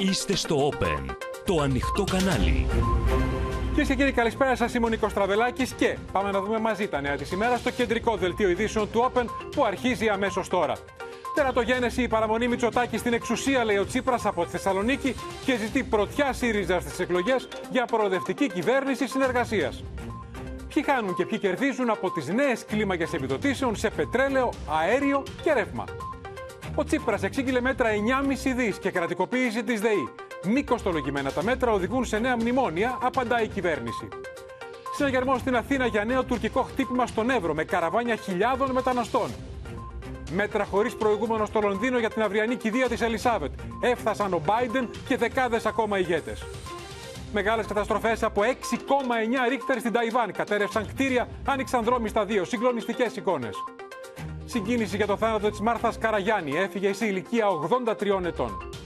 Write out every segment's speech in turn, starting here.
Είστε στο Open, το ανοιχτό κανάλι. Κυρίες και κύριοι, καλησπέρα σας. Είμαι ο Νίκος Τραβελάκης και πάμε να δούμε μαζί τα νέα της ημέρας στο κεντρικό δελτίο ειδήσεων του Open που αρχίζει αμέσως τώρα. Τερατογένεση η παραμονή Μητσοτάκη στην εξουσία, λέει ο Τσίπρας από τη Θεσσαλονίκη και ζητεί πρωτιά ΣΥΡΙΖΑ στις εκλογές για προοδευτική κυβέρνηση συνεργασίας. Ποιοι χάνουν και ποιοι κερδίζουν από τις νέες κλίμακες επιδοτήσεων σε πετρέλαιο, αέριο και ρεύμα. Ο Τσίπρας εξήγηλε μέτρα 9,5 δις και κρατικοποίηση τη ΔΕΗ. Μη κοστολογημένα τα μέτρα οδηγούν σε νέα μνημόνια, απαντάει η κυβέρνηση. Συναγερμό στην Αθήνα για νέο τουρκικό χτύπημα στον Εύρο με καραβάνια χιλιάδων μεταναστών. Μέτρα χωρίς προηγούμενο στο Λονδίνο για την αυριανή κηδεία της Ελισάβετ. Έφτασαν ο Biden και δεκάδες ακόμα ηγέτες. Μεγάλες καταστροφές από 6,9 ρίχτερ στην Ταϊβάν. Κατέρευσαν κτίρια, άνοιξαν δρόμοι στα δύο. Συγκλονιστικές εικόνες. Συγκίνηση για το θάνατο της Μάρθας Καραγιάννη. Έφυγε σε ηλικία 83 ετών.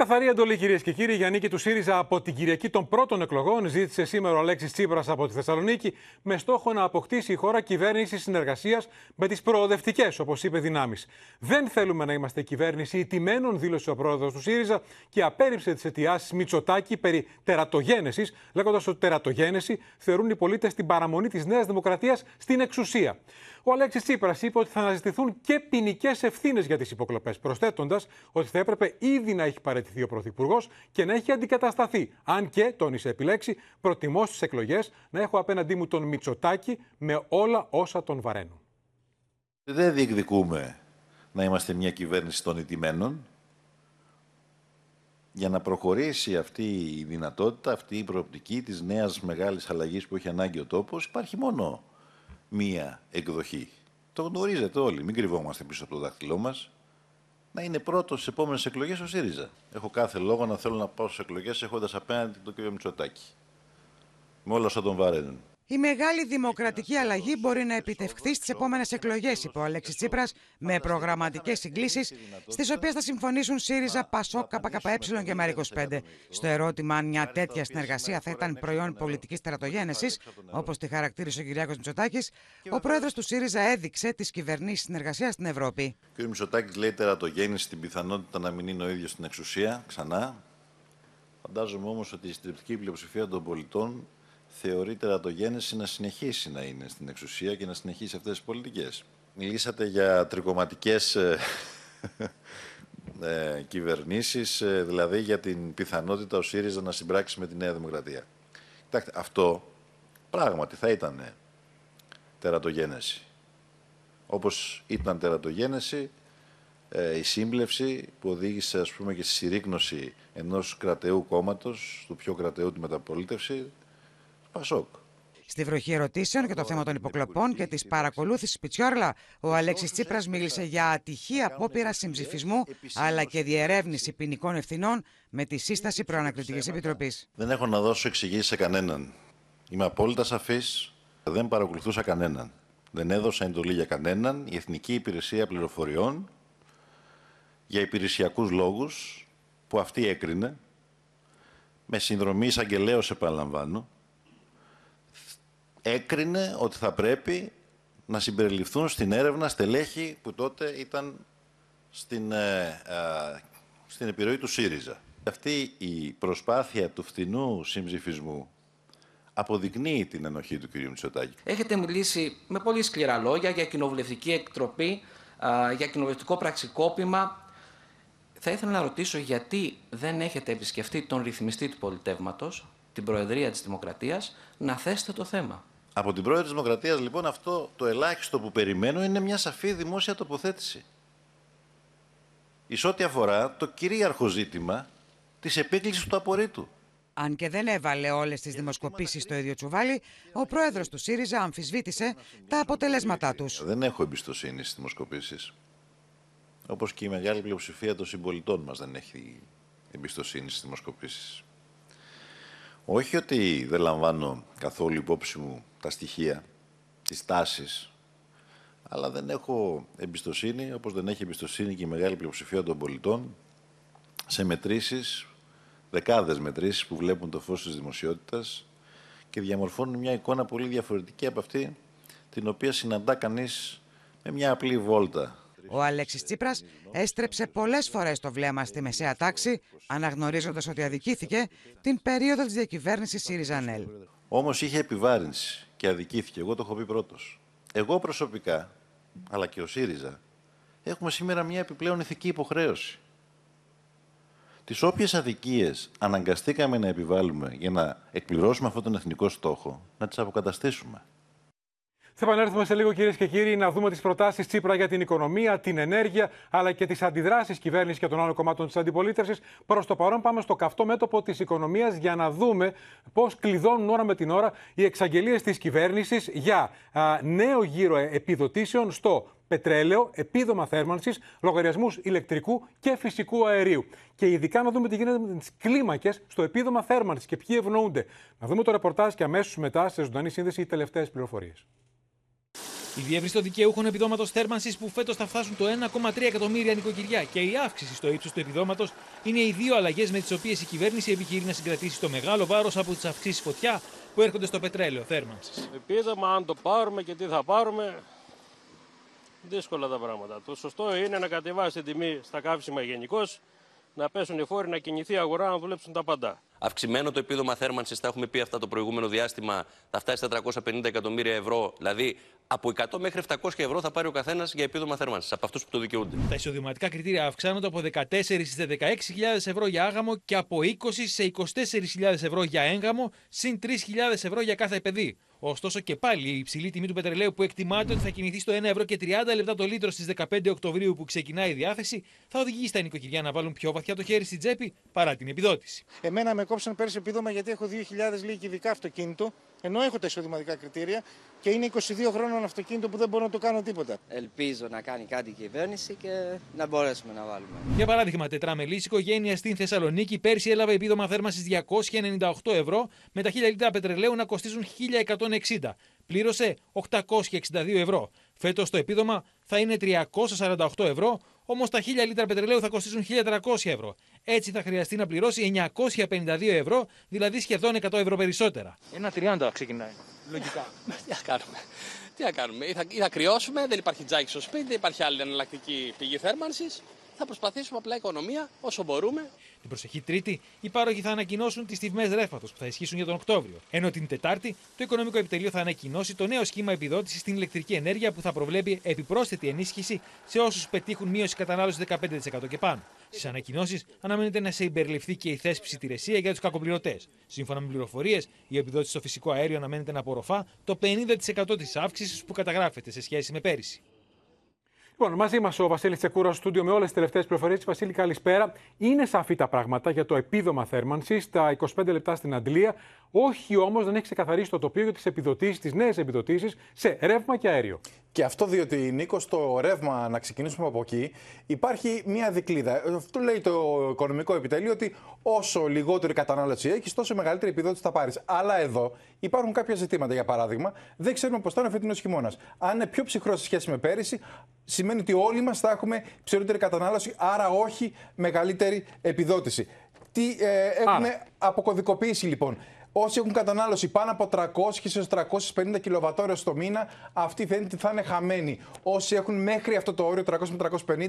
Καθαρή εντολή, κυρίες και κύριοι, για νίκη του ΣΥΡΙΖΑ από την Κυριακή των πρώτων εκλογών, ζήτησε σήμερα ο Αλέξης Τσίπρας από τη Θεσσαλονίκη, με στόχο να αποκτήσει η χώρα κυβέρνηση συνεργασίας με τις προοδευτικές, όπως είπε, δυνάμεις. Δεν θέλουμε να είμαστε κυβέρνηση ηττημένων, δήλωσε ο πρόεδρος του ΣΥΡΙΖΑ και απέρριψε τις αιτιάσεις Μητσοτάκη περί τερατογένεσης, λέγοντας ότι τερατογένεση θεωρούν οι πολίτες την παραμονή της Νέας Δημοκρατίας στην εξουσία. Ο Αλέξης Τσίπρας είπε ότι θα αναζητηθούν και ποινικές ευθύνες για τις υποκλοπές, προσθέτοντας ότι θα έπρεπε ήδη να έχει παραιτηθεί ο Πρωθυπουργός και να έχει αντικατασταθεί. Αν και, τόνισε επιλέξει, προτιμώ στις εκλογές να έχω απέναντί μου τον Μητσοτάκη με όλα όσα τον βαραίνουν. Δεν διεκδικούμε να είμαστε μια κυβέρνηση των ηττημένων. Για να προχωρήσει αυτή η δυνατότητα, αυτή η προοπτική της νέας μεγάλης αλλαγής που έχει ανάγκη ο τόπος, υπάρχει μόνο μία εκδοχή. Το γνωρίζετε όλοι, μην κρυβόμαστε πίσω από το δάχτυλό μας. Να είναι πρώτος στις επόμενες εκλογές ο ΣΥΡΙΖΑ. Έχω κάθε λόγο να θέλω να πάω στις εκλογές έχοντας απέναντι τον κύριο Μητσοτάκη. Με όλα όσα τον βαραίνουν. Η μεγάλη δημοκρατική αλλαγή μπορεί να επιτευχθεί στις επόμενες εκλογές, είπε ο Αλέξης Τσίπρας, με προγραμματικές συγκλήσεις, στις οποίες θα συμφωνήσουν ΣΥΡΙΖΑ, ΠΑΣΟΚ, ΚΚΕ και ΜΕΡΑ25. Στο ερώτημα αν μια τέτοια συνεργασία θα ήταν προϊόν πολιτικής τερατογένεση, όπως τη χαρακτήρισε ο Κυριάκος Μητσοτάκης, ο πρόεδρος του ΣΥΡΙΖΑ έδειξε τις κυβερνήσεις συνεργασίας στην Ευρώπη. Ο κ. Μητσοτάκης λέει τερατογέννηση την πιθανότητα να μην είναι ο ίδιος στην εξουσία ξανά. Φαντάζομαι όμως ότι η συντριπτική πλειοψηφία των πολιτών θεωρεί τερατογένεση να συνεχίσει να είναι στην εξουσία και να συνεχίσει αυτές τις πολιτικές; Μιλήσατε για τρικοματικές ε, ε, κυβερνήσεις, ε, δηλαδή για την πιθανότητα ο ΣΥΡΙΖΑ να συμπράξει με τη Νέα Δημοκρατία. Κοιτάξτε, αυτό πράγματι θα ήταν τερατογένεση. Όπως ήταν τερατογένεση ε, η σύμπλευση που οδήγησε ας πούμε και στη συρρήκνωση ενός κρατεού κόμματος, του πιο κρατεού τη μεταπολίτευση, Πασόκ. Στη βροχή ερωτήσεων για το θέμα των υποκλοπών και της παρακολούθησης Πιτσιόρλα, ο Αλέξης Τσίπρας μίλησε για ατυχή απόπειρα συμψηφισμού αλλά και διερεύνηση ποινικών ευθυνών με τη σύσταση προανακριτικής επιτροπής. Δεν έχω να δώσω εξηγήσεις σε κανέναν. Είμαι απόλυτα σαφής. Δεν παρακολουθούσα κανέναν. Δεν έδωσα εντολή για κανέναν. Η Εθνική Υπηρεσία Πληροφοριών για υπηρεσιακούς λόγους που αυτή έκρινε με συνδρομή εισαγγελέως επαναλαμβάνω έκρινε ότι θα πρέπει να συμπεριληφθούν στην έρευνα στελέχη που τότε ήταν στην, ε, ε, στην επιρροή του ΣΥΡΙΖΑ. Αυτή η προσπάθεια του φθηνού συμψηφισμού αποδεικνύει την ενοχή του κ. Μητσοτάκη. Έχετε μιλήσει με πολύ σκληρά λόγια για κοινοβουλευτική εκτροπή, για κοινοβουλευτικό πραξικόπημα. Θα ήθελα να ρωτήσω γιατί δεν έχετε επισκεφτεί τον ρυθμιστή του πολιτεύματος, την Προεδρία της Δημοκρατίας, να θέσετε το θέμα. Από την πρόεδρο της Δημοκρατίας, λοιπόν, αυτό το ελάχιστο που περιμένω είναι μια σαφή δημόσια τοποθέτηση. Εις ό,τι αφορά το κυρίαρχο ζήτημα της επίκλησης του απορρίτου. Αν και δεν έβαλε όλες τις δημοσκοπήσεις στο ίδιο τσουβάλι, ο πρόεδρος του ΣΥΡΙΖΑ αμφισβήτησε τα αποτελέσματά τους. Δεν έχω εμπιστοσύνη στις δημοσκοπήσεις. Όπως και η μεγάλη πλειοψηφία των συμπολιτών μας δεν έχει εμπιστοσύνη στις δημοσκοπήσεις. Όχι ότι δεν λαμβάνω καθόλου υπόψη μου τα στοιχεία, τις τάσεις, αλλά δεν έχω εμπιστοσύνη, όπως δεν έχει εμπιστοσύνη και η μεγάλη πλειοψηφία των πολιτών, σε μετρήσεις, δεκάδες μετρήσεις που βλέπουν το φως της δημοσιότητας και διαμορφώνουν μια εικόνα πολύ διαφορετική από αυτή την οποία συναντά κανείς με μια απλή βόλτα. Ο Αλέξης Τσίπρας έστρεψε πολλές φορές το βλέμμα στη μεσαία τάξη, αναγνωρίζοντας ότι αδικήθηκε την περίοδο της διακυβέρνησης ΣΥΡΙΖΑ-ΝΕΛ. Όμως είχε επιβάρυνση και αδικήθηκε. Εγώ το έχω πει πρώτος. Εγώ προσωπικά, αλλά και ο ΣΥΡΙΖΑ, έχουμε σήμερα μια επιπλέον ηθική υποχρέωση. Τις όποιες αδικίες αναγκαστήκαμε να επιβάλλουμε για να εκπληρώσουμε αυτόν τον εθνικό στόχο, να τις αποκαταστήσουμε. Θα επανέλθουμε σε λίγο, κυρίες και κύριοι, να δούμε τις προτάσεις Τσίπρα για την οικονομία, την ενέργεια, αλλά και τις αντιδράσεις κυβέρνησης και των άλλων κομμάτων της αντιπολίτευσης. Προς το παρόν, πάμε στο καυτό μέτωπο της οικονομίας για να δούμε πώς κλειδώνουν ώρα με την ώρα οι εξαγγελίες της κυβέρνησης για α, νέο γύρο επιδοτήσεων στο πετρέλαιο, επίδομα θέρμανσης, λογαριασμούς ηλεκτρικού και φυσικού αερίου. Και ειδικά να δούμε τι γίνεται με τις κλίμακες στο επίδομα θέρμανσης και ποιοι ευνοούνται. Να δούμε το ρεπορτάζ και αμέσως μετά σε ζωντανή σύνδεση οι τελευταίες πληροφορίες. Η διεύρυνση των δικαιούχων επιδόματος θέρμανσης που φέτος θα φτάσουν το 1,3 εκατομμύρια νοικοκυριά και η αύξηση στο ύψος του επιδόματος είναι οι δύο αλλαγές με τις οποίες η κυβέρνηση επιχειρεί να συγκρατήσει το μεγάλο βάρος από τις αυξήσεις φωτιά που έρχονται στο πετρέλαιο θέρμανσης. Επίδομα, αν το πάρουμε και τι θα πάρουμε, δύσκολα τα πράγματα. Το σωστό είναι να κατεβάσει την τιμή στα καύσιμα γενικώς, να πέσουν οι φόροι, να κινηθεί η αγορά, να δουλέψουν τα παντά. Αυξημένο το επίδομα θέρμανσης, τα έχουμε πει αυτά το προηγούμενο διάστημα, θα φτάσει στα 350 εκατομμύρια ευρώ. Δηλαδή, από 100 μέχρι 700 ευρώ θα πάρει ο καθένας για επίδομα θέρμανσης, από αυτούς που το δικαιούνται. Τα εισοδηματικά κριτήρια αυξάνονται από 14 σε 16.000 ευρώ για άγαμο και από 20 σε 24.000 ευρώ για έγγαμο, συν 3.000 ευρώ για κάθε παιδί. Ωστόσο και πάλι η υψηλή τιμή του πετρελαίου που εκτιμάται ότι θα κινηθεί στο 1 ευρώ και 30 λεπτά το λίτρο στις 15 Οκτωβρίου που ξεκινάει η διάθεση, θα οδηγήσει στα νοικοκυριά να βάλουν πιο βαθιά το χέρι στην τσέπη παρά την επιδότηση. Εμένα με κόψαν πέρσι επίδομα γιατί έχω 2.000 λίγη ειδικά αυτοκίνητο, ενώ έχω τα εισοδηματικά κριτήρια και είναι 22 χρόνων αυτοκίνητο που δεν μπορώ να το κάνω τίποτα. Ελπίζω να κάνει κάτι η κυβέρνηση και να μπορέσουμε να βάλουμε. Για παράδειγμα, τετραμελής οικογένεια στην Θεσσαλονίκη πέρσι έλαβε επίδομα θέρμανσης 298 ευρώ, με τα 1000 λίτρα πετρελαίου να κοστίζουν 1160. Πλήρωσε 862 ευρώ. Φέτος το επίδομα θα είναι 348 ευρώ, όμως τα 1000 λίτρα πετρελαίου θα κοστίζουν 1300 ευρώ. Έτσι θα χρειαστεί να πληρώσει 952 ευρώ, δηλαδή σχεδόν 100 ευρώ περισσότερα. Ένα 30 ξεκινάει. Λογικά. Τι να κάνουμε. Τι να κάνουμε. Ή θα, ή θα κρυώσουμε, δεν υπάρχει τζάκι στο σπίτι, δεν υπάρχει άλλη εναλλακτική πηγή θέρμανσης. Θα προσπαθήσουμε απλά οικονομία όσο μπορούμε. Την προσεχή Τρίτη, οι πάροχοι θα ανακοινώσουν τις τιμέ ρεύματος που θα ισχύσουν για τον Οκτώβριο. Ενώ την Τετάρτη, το Οικονομικό Επιτελείο θα ανακοινώσει το νέο σχήμα επιδότησης στην ηλεκτρική ενέργεια που θα προβλέπει επιπρόσθετη ενίσχυση σε όσους πετύχουν μείωση κατανάλωσης 15% και πάνω. Στις ανακοινώσεις αναμένεται να σε συμπεριληφθεί και η θέσπιση τη ρεσία για τους κακοπληρωτές. Σύμφωνα με πληροφορίες, η επιδότηση στο φυσικό αέριο αναμένεται να απορροφά το 50% της αύξησης που καταγράφεται σε σχέση με πέρυσι. Λοιπόν, μαζί μας ο Βασίλης Τσεκούρας στο στούντιο με όλες τις τελευταίες πληροφορίες. Βασίλη, καλησπέρα. Είναι σαφή τα πράγματα για το επίδομα θέρμανσης στα 25 λεπτά στην Αντλία. Όχι όμως, δεν έχει ξεκαθαρίσει το τοπίο για τις επιδοτήσεις, τις νέες επιδοτήσεις σε ρεύμα και αέριο. Και αυτό διότι, Νίκος, στο ρεύμα, να ξεκινήσουμε από εκεί, υπάρχει μία δικλίδα. Αυτό λέει το Οικονομικό Επιτελείο ότι όσο λιγότερη κατανάλωση έχεις, τόσο μεγαλύτερη επιδότηση θα πάρεις. Αλλά εδώ υπάρχουν κάποια ζητήματα. Για παράδειγμα, δεν ξέρουμε πώς θα είναι φετινός χειμώνας. Αν είναι πιο ψυχρό σε σχέση με πέρυσι, σημαίνει ότι όλοι μας θα έχουμε ψηλότερη κατανάλωση, άρα όχι μεγαλύτερη επιδότηση. Τι ε, έχουμε αποκωδικοποιήσει λοιπόν. Όσοι έχουν κατανάλωση πάνω από 300 έως 350 κιλοβατόριας στο μήνα, αυτοί φαίνεται ότι θα είναι χαμένοι. Όσοι έχουν μέχρι αυτό το όριο 300 με 350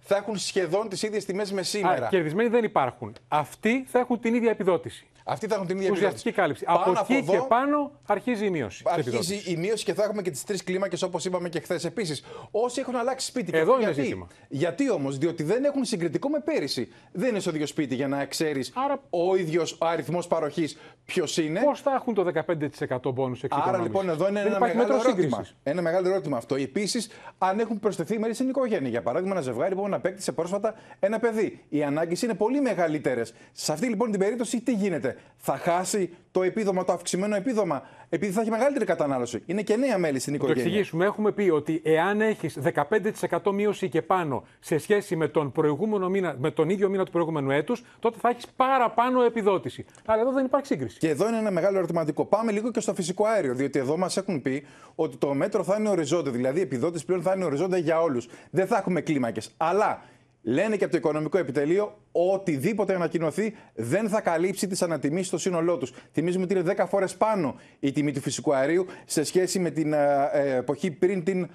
θα έχουν σχεδόν τις ίδιες τιμές με σήμερα. Α, κερδισμένοι δεν υπάρχουν. Αυτοί θα έχουν την ίδια επιδότηση. Αυτοί θα έχουν την ίδια Ουσιαστική επιδότηση. κάλυψη. Πάνω από εκεί εδώ, και πάνω αρχίζει η μείωση. της Αρχίζει επιδότησης. η μείωση και θα έχουμε και τις τρεις κλίμακες όπως είπαμε και χθες. Επίσης, όσοι έχουν αλλάξει σπίτι. και Εδώ αυτό είναι γιατί, ζήτημα. Γιατί όμως, διότι δεν έχουν συγκριτικό με πέρυσι. Δεν είναι στο ίδιο σπίτι για να ξέρεις ο ίδιος ο αριθμός παροχής ποιο είναι. Πώς θα έχουν το 15% μπόνους εξοικονόμησης. Άρα λοιπόν εδώ είναι Δεν ένα υπάρχει μεγάλο μέτρος ερώτημα. σύγκρισης. Ένα μεγάλο ερώτημα αυτό. Επίσης, αν έχουν προσθεθεί μέρη στην οικογένεια. Για παράδειγμα, ένα ζευγάρι που απέκτησε πρόσφατα ένα παιδί. Οι ανάγκες είναι πολύ μεγαλύτερες. Σε αυτή λοιπόν την περίπτωση, τι γίνεται; Θα χάσει το επίδομα, το αυξημένο επίδομα, επειδή θα έχει μεγαλύτερη κατανάλωση. Είναι και νέα μέλη στην Να το οικογένεια. εξηγήσουμε. Έχουμε πει ότι εάν έχεις 15% μείωση και πάνω σε σχέση με τον, προηγούμενο μήνα, με τον ίδιο μήνα του προηγούμενου έτους, τότε θα έχεις παραπάνω επιδότηση. Αλλά εδώ δεν υπάρχει σύγκριση. Και εδώ είναι ένα μεγάλο ερωτηματικό. Πάμε λίγο και στο φυσικό αέριο, διότι εδώ μας έχουν πει ότι το μέτρο θα είναι οριζόντιο. Δηλαδή, η επιδότηση πλέον θα είναι οριζόντια για όλους. Δεν θα έχουμε κλίμακες. Αλλά Λένε και από το Οικονομικό Επιτελείο οτιδήποτε ανακοινωθεί δεν θα καλύψει τις ανατιμήσεις στο σύνολό τους. Θυμίζουμε ότι είναι 10 φορές πάνω η τιμή του φυσικού αερίου σε σχέση με την ε, ε, εποχή πριν την,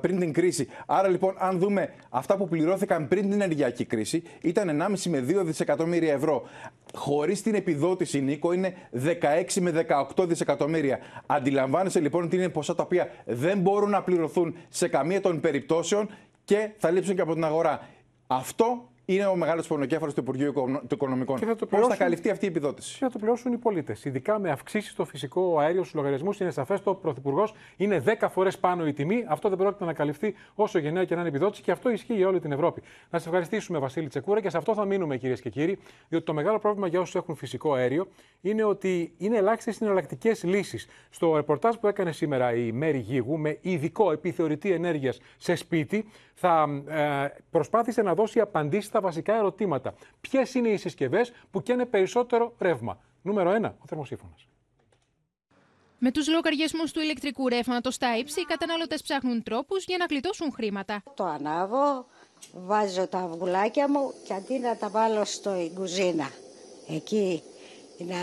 πριν την κρίση. Άρα λοιπόν, αν δούμε αυτά που πληρώθηκαν πριν την ενεργειακή κρίση, ήταν 1,5 με 2 δισεκατομμύρια ευρώ. Χωρίς την επιδότηση, Νίκο, είναι 16 με 18 δισεκατομμύρια. Αντιλαμβάνεσαι λοιπόν ότι είναι ποσά τα οποία δεν μπορούν να πληρωθούν σε καμία των περιπτώσεων και θα λείψουν και από την αγορά. Αυτό είναι ο μεγάλος πονοκέφαλο του Υπουργείου Οικονομικών. Πώς θα καλυφθεί αυτή η επιδότηση; Και θα το πληρώσουν οι πολίτες. Ειδικά με αυξήσεις στο φυσικό αέριο στους λογαριασμούς. Είναι σαφές το Πρωθυπουργός είναι 10 φορές πάνω η τιμή. Αυτό δεν πρόκειται να καλυφθεί όσο γενναία και να είναι επιδότηση και αυτό ισχύει για όλη την Ευρώπη. Να σας ευχαριστήσουμε, Βασίλη Τσεκούρα, και σε αυτό θα μείνουμε, κυρίες και κύριοι, διότι το μεγάλο πρόβλημα για όσους έχουν φυσικό αέριο είναι ότι είναι ελάχιστες συναλλακτικές λύσεις. Στο ρεπορτάζ που έκανε σήμερα η Μέρη Γίγου με ειδικό επιθεωρητή ενέργειας σε σπίτι, θα ε, προσπάθησε να δώσει απαντήσεις στα βασικά ερωτήματα. Ποιες είναι οι συσκευές που καίνε περισσότερο ρεύμα; Νούμερο 1, ο θερμοσύφωνας. Με τους λογαριασμούς του ηλεκτρικού ρεύματος στα ύψη, οι καταναλωτές ψάχνουν τρόπους για να γλιτώσουν χρήματα. Το ανάβω, βάζω τα αυγουλάκια μου και αντί να τα βάλω στο κουζίνα, εκεί να,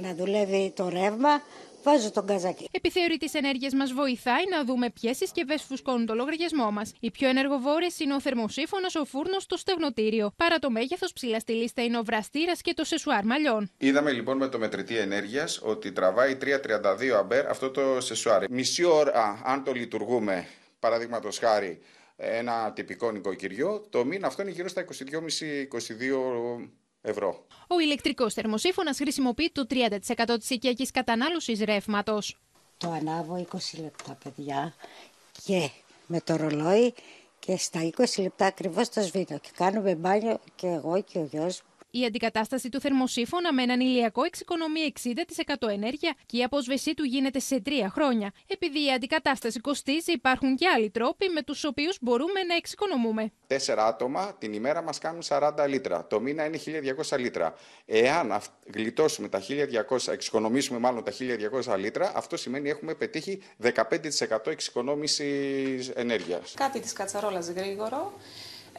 να δουλεύει το ρεύμα, βάζω τον καζάκι. Επιθεωρητή ενέργειας μας βοηθάει να δούμε ποιες συσκευές φουσκώνουν το λογαριασμό μας. Οι πιο ενεργοβόρες είναι ο θερμοσύφωνα, ο φούρνος, το στεγνοτήριο. Παρά το μέγεθος, ψηλά στη λίστα είναι ο βραστήρας και το σεσουάρ μαλλιών. Είδαμε λοιπόν με το μετρητή ενέργειας ότι τραβάει 3,32 αμπέρ αυτό το σεσουάρ. Μισή ώρα, αν το λειτουργούμε, παραδείγματος χάρη, ένα τυπικό νοικοκυριό, το μήνα αυτό είναι γύρω στα 22,5-22 ευρώ. Ο ηλεκτρικός θερμοσύφωνας χρησιμοποιεί το 30% της οικιακής κατανάλωσης ρεύματος. Το ανάβω 20 λεπτά, παιδιά, και με το ρολόι και στα 20 λεπτά ακριβώς το σβήνω. Και κάνουμε μπάνιο και εγώ και ο γιος μου η αντικατάσταση του θερμοσύφωνα με έναν ηλιακό εξοικονομεί 60% ενέργεια και η απόσβεσή του γίνεται σε τρία χρόνια. Επειδή η αντικατάσταση κοστίζει, υπάρχουν και άλλοι τρόποι με τους οποίους μπορούμε να εξοικονομούμε. Τέσσερα άτομα την ημέρα μας κάνουν 40 λίτρα. Το μήνα είναι 1200 λίτρα. Εάν γλιτώσουμε τα 1200, εξοικονομήσουμε μάλλον τα 1200 λίτρα, αυτό σημαίνει έχουμε πετύχει 15% εξοικονόμησης ενέργειας. Κάτι της κατσαρόλας γρήγορο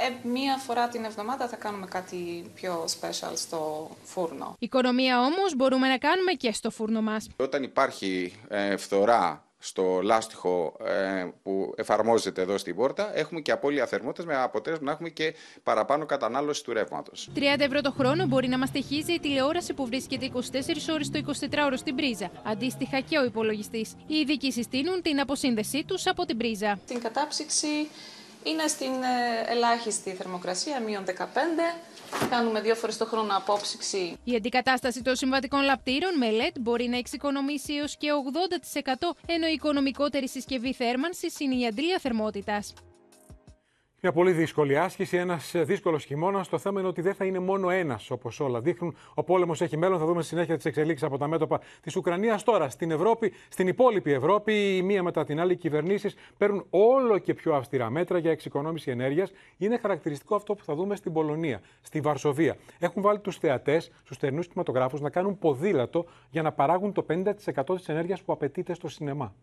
ε, μία φορά την εβδομάδα θα κάνουμε κάτι πιο special στο φούρνο. Οικονομία όμως μπορούμε να κάνουμε και στο φούρνο μας. Όταν υπάρχει ε, φθορά στο λάστιχο ε, που εφαρμόζεται εδώ στην πόρτα, έχουμε και απώλεια θερμότητας με αποτέλεσμα να έχουμε και παραπάνω κατανάλωση του ρεύματος. 30 ευρώ το χρόνο μπορεί να μας τεχίζει η τηλεόραση που βρίσκεται 24 ώρες το 24ωρο στην πρίζα. Αντίστοιχα και ο υπολογιστής. Οι ειδικοί συστήνουν την αποσύνδεσή τους από την πρίζα. Την κατάψυξη είναι στην ε, ελάχιστη θερμοκρασία, μείον 15. Κάνουμε δύο φορές το χρόνο απόψυξη. Η αντικατάσταση των συμβατικών λαπτήρων με LED μπορεί να εξοικονομήσει έως και 80% ενώ η οικονομικότερη συσκευή θέρμανσης είναι η αντλία θερμότητας. Μια πολύ δύσκολη άσκηση, ένας δύσκολος χειμώνας. Το θέμα είναι ότι δεν θα είναι μόνο ένας όπως όλα δείχνουν. Ο πόλεμος έχει μέλλον. Θα δούμε στη συνέχεια τις εξελίξεις από τα μέτωπα της Ουκρανίας. Τώρα στην Ευρώπη, στην υπόλοιπη Ευρώπη, η μία μετά την άλλη, οι κυβερνήσεις παίρνουν όλο και πιο αυστηρά μέτρα για εξοικονόμηση ενέργειας. Είναι χαρακτηριστικό αυτό που θα δούμε στην Πολωνία, στη Βαρσοβία. Έχουν βάλει τους θεατές, τους τερνού κινηματογράφους, να κάνουν ποδήλατο για να παράγουν το 50% της ενέργειας που απαιτείται στο σινεμά.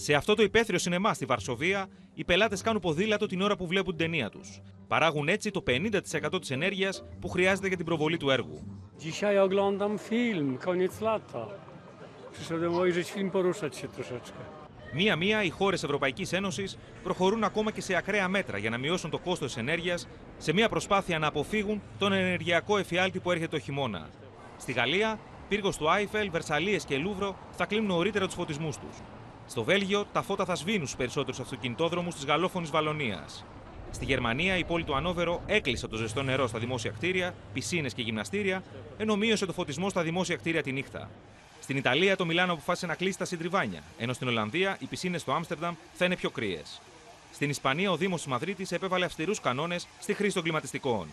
Σε αυτό το υπαίθριο σινεμά στη Βαρσοβία, οι πελάτες κάνουν ποδήλατο την ώρα που βλέπουν την ταινία τους. Παράγουν έτσι το 50% της ενέργειας που χρειάζεται για την προβολή του έργου. Μία-μία, οι χώρες Ευρωπαϊκής Ένωσης προχωρούν ακόμα και σε ακραία μέτρα για να μειώσουν το κόστος της ενέργειας σε μια προσπάθεια να αποφύγουν τον ενεργειακό εφιάλτη που έρχεται το χειμώνα. Στη Γαλλία, πύργος του Άιφελ, Βερσαλίες και Λούβρο θα κλείνουν νωρίτερα τους φωτισμούς τους. Στο Βέλγιο, τα φώτα θα σβήνουν στους περισσότερους αυτοκινητόδρομους της γαλλόφωνης Βαλονία. Στη Γερμανία, η πόλη του Ανόβερο έκλεισε το ζεστό νερό στα δημόσια κτίρια, πισίνες και γυμναστήρια, ενώ μείωσε το φωτισμό στα δημόσια κτίρια τη νύχτα. Στην Ιταλία, το Μιλάνο αποφάσισε να κλείσει τα συντριβάνια, ενώ στην Ολλανδία οι πισίνες στο Άμστερνταμ θα είναι πιο κρύες. Στην Ισπανία, ο Δήμος της Μαδρίτης επέβαλε αυστηρούς κανόνες στη χρήση των κλιματιστικών.